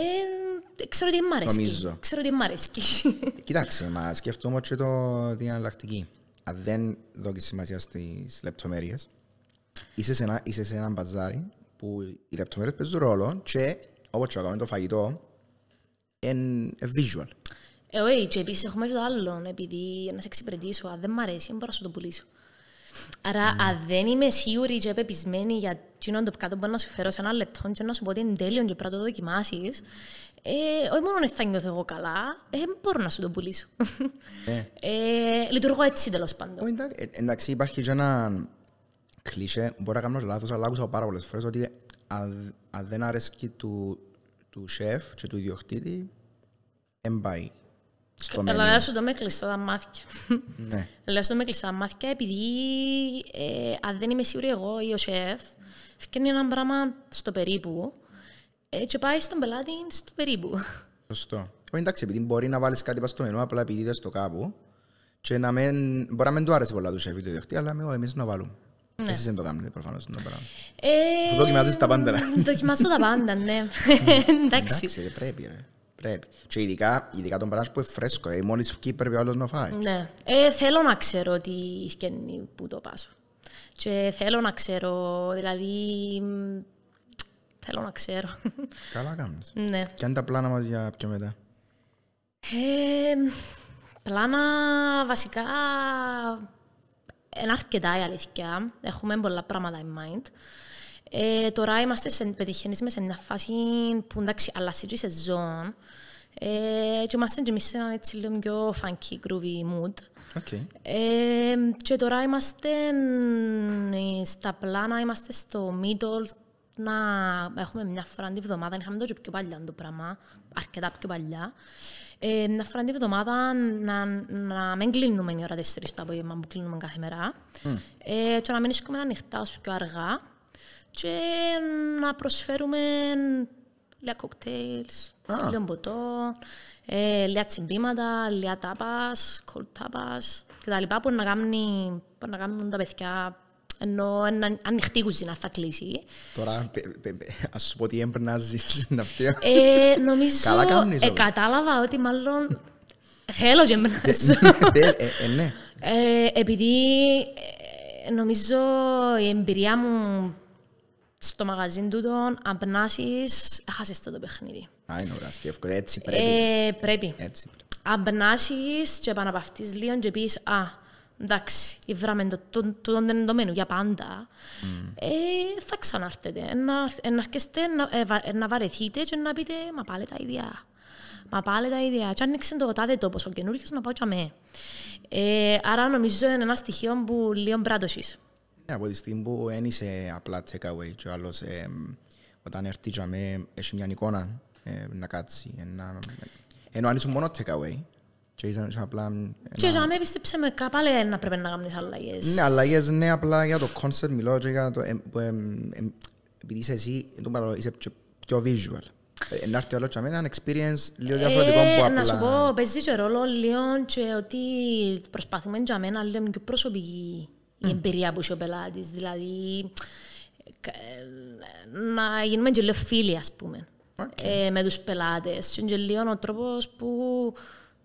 ξέρω τι μ' αρέσει. Νομίζω. Ξέρω τι μ' αρέσει. Κοίταξε, μα σκέφτομαι και το, την εναλλακτική. Αν δεν δώσει σημασία στις λεπτομέρειες, είσαι σε ένα, είσαι σε ένα μπαζάρι που οι λεπτομέρειες παίζουν ρόλο και όπως και κάνουμε το φαγητό, είναι visual. Ε, όχι, και επίσης έχουμε και το άλλο, επειδή να σε εξυπηρετήσω, αν δεν μ' αρέσει, δεν μπορώ να σου το πουλήσω. Άρα, Ναι. αν δεν είμαι σίγουρη και πεπισμένη για εκείνον το κάτω που μπορώ να σου φέρω σε ένα λεπτό και να σου πω ότι είναι τέλειο και πρέπει να το δοκιμάσεις, ε, όχι μόνο δεν θα νιώθω εγώ καλά, ε, δεν μπορώ να σου το πουλήσω. Ε. Ε, λειτουργώ έτσι τέλος πάντων. Όχι, εντάξει, ε, εντάξει, υπάρχει και ένα κλισέ, μπορεί να κάνω λάθος, αλλά άκουσα πάρα πολλές φορές ότι αν, αν δεν αρέσει του, του σεφ και του ιδιοκτήτη, δεν πάει στο Αλλά μενού. λέω σου το με κλειστά τα μάτια. Ναι. Λέω σου το με κλειστά τα μάτια επειδή ε, αν δεν είμαι σίγουρη εγώ ή ο σεφ, φτιάχνει ένα πράγμα στο περίπου ε, και πάει στον πελάτη στο περίπου. Σωστό. Όχι, εντάξει, επειδή μπορεί να βάλεις κάτι πας στο μενού, απλά επειδή είδες το κάπου και να μην, μπορεί να μην του άρεσε πολλά του σεφ ή του ιδιοκτήτη, αλλά με, εμείς να βάλουμε. Ναι. Εσείς δεν το κάνετε προφανώς το πράγμα. Ε, Αφού δοκιμάζεις τα πάντα, ρε. Δοκιμάζω τα πάντα, ναι. Εντάξει. Εντάξει, ρε, πρέπει, ρε. Πρέπει. Και ειδικά, ειδικά τον πράγμα που είναι φρέσκο, ε, μόλις φκεί πρέπει ο άλλος να φάει. Ναι. Ε, θέλω να ξέρω τι φτιάχνει που το πάσω. Και θέλω να ξέρω, δηλαδή, μ, θέλω να ξέρω. Καλά κάνεις. ναι. Και αν τα πλάνα μας για πιο μετά. Ε, πλάνα βασικά είναι αρκετά η αλήθεια. Έχουμε πολλά πράγματα in mind. Ε, τώρα είμαστε σε, πετυχαίνεις σε μια φάση που εντάξει αλλάζει και η σεζόν. Ε, και είμαστε και εμείς σε ένα έτσι λίγο πιο funky, groovy mood. OK. Ε, και τώρα είμαστε ε, στα πλάνα, είμαστε στο middle να έχουμε μια φορά τη βδομάδα, είχαμε το και πιο παλιά το πράγμα, αρκετά πιο παλιά. Ε, μια φορά τη βδομάδα να, να μην κλείνουμε η ώρα 4 το απόγευμα που κλείνουμε κάθε μέρα ε, και να μην βρίσκουμε ανοιχτά όσο πιο αργά και να προσφέρουμε λίγα κοκτέιλς, Α. λίγο ποτό, ε, λίγα τσιμπήματα, λίγα τάπας, cold τάπας κτλ. που να, κάνει, που να κάνουν τα παιδιά ενώ είναι ανοιχτή η κουζίνα θα κλείσει. Τώρα, πε- πε- πε- ας σου πω τι έμπρναζεις να φτιάχνω. Ε, νομίζω, Καλά κάνεις, ε, όμως. κατάλαβα ότι μάλλον θέλω και μνάζω. Ε, ε, ε, ναι. Ε, επειδή ε, νομίζω η εμπειρία μου στο μαγαζί τούτο, αν περνάσεις, έχασες το το παιχνίδι. Α, είναι ωραία, εύκολο. Έτσι πρέπει. Ε, πρέπει. Έτσι πρέπει. Αν περνάσεις και επαναπαυτείς λίγο και πεις «Α, εντάξει, ήβραμε το, το, το, το, το μενού για πάντα», ε, θα ξανάρθετε. Ε, να, ε, να αρκεστε να, ε, βα- ε, να βαρεθείτε και να πείτε «Μα πάλι τα ίδια». Μα πάλι τα ίδια. Και άνοιξε το τάδε τόπος ο καινούριος να πάω και αμέ. Ε, άρα νομίζω είναι ένα στοιχείο που λίγο πρέπει να το ζεις. Ναι, από τη στιγμή που δεν είσαι απλά take away και ο άλλος ε, όταν έρθει και με, έχει μια εικόνα ε, να κάτσει. ε, να- Ενώ αν ήσουν μόνο take away και είσαι είσαι απλά... ε, Και ένα- για μένα πίστεψε με κάπαλε να πρέπει να κάνεις αλλαγές. Ναι, αλλαγές ναι, απλά για το concept μιλώ και για το... ε, που, ε, ε, επειδή είσαι εσύ, εν τω παρόλο, είσαι πιο- πιο visual. Ε, Να έρθει ο άλλος και με έναν experience λίγο διαφορετικό που Ε, Να σου απλά... πω, παίζει και ρόλο λίγο και ότι προσπαθούμε για μένα λίγο πιο προσωπική η εμπειρία που έχει ο πελάτης. Δηλαδή, κα- ε, να γίνουμε και λίγο φίλοι, ας πούμε, Οκ. ε, με τους πελάτες. Και είναι και λίγο ο τρόπος που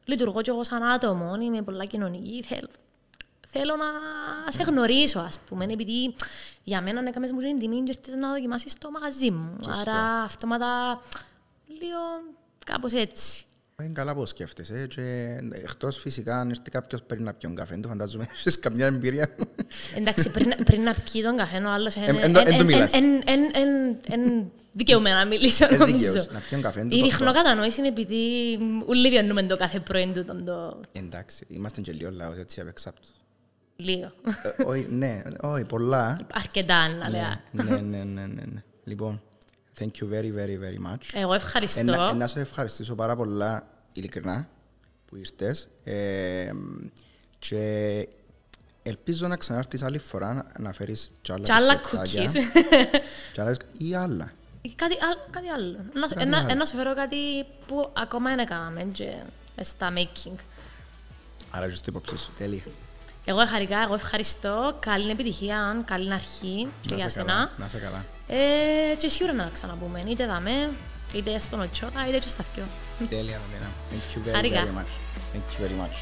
λειτουργώ και εγώ σαν άτομο, είμαι πολλά κοινωνική, θέλω, θέλω να σε γνωρίσω, ας πούμε, επειδή για μένα να έκαμες μου την τιμή και ήρθες να δοκιμάσεις το μαγαζί μου. Άρα, αυτόματα, λίγο κάπως έτσι. Είναι καλά που σκέφτεσαι και εκτός φυσικά αν έρθει κάποιος παίρνει να πιει καφέ, το φαντάζομαι έχεις καμιά εμπειρία. Εντάξει, πριν, πριν να πιει τον καφέ, ο άλλος είναι... Εν- εν το- εν το μιλάς. εν- εν- εν- εν δικαιούμαι να μιλήσω, Ε, νομίζω. δικαίως, να πιει καφέ. Η δείχνω κατανόηση είναι επειδή όλοι βιώνουμε το κάθε πρωί του τον το Εντάξει, είμαστε και λίγο λαός έτσι απ' εξάπτω. λίγο. Ε, Όχι, ναι, όχι, πολλά. Αρκετά, να λέω. Ναι, ναι, ναι, ναι, ναι, ναι. Λοιπόν, thank you very, very, very much. Εγώ ευχαριστώ. Ε, να- ε, Να σε ευχαριστήσω πάρα πολλά, ειλικρινά, που ήρθες. Ε, και ελπίζω να ξανάρθεις άλλη φορά να- να φέρεις κι άλλα Και άλλα μπισκοτάκια. cookies. Κι άλλα ή άλλα. κάτι, άλλο, κάτι άλλο. Να, σου- Κάτι να- άλλο. να σου φέρω κάτι που ακόμα δεν κάναμε και στα making. Άρα είσαι στο υπόψη σου. Τέλεια. Εγώ χαρικά, εγώ ευχαριστώ. Καλή επιτυχία, καλή αρχή και για Να σε σένα. καλά. Να σε καλά. Ε, και σίγουρα να τα ξαναπούμε. Είτε δαμέ, είτε στον Οτσότα, είτε και στα δυο. Τέλεια, Δαμίνα. Thank you very, Χάρηκα. very much. Thank you very much.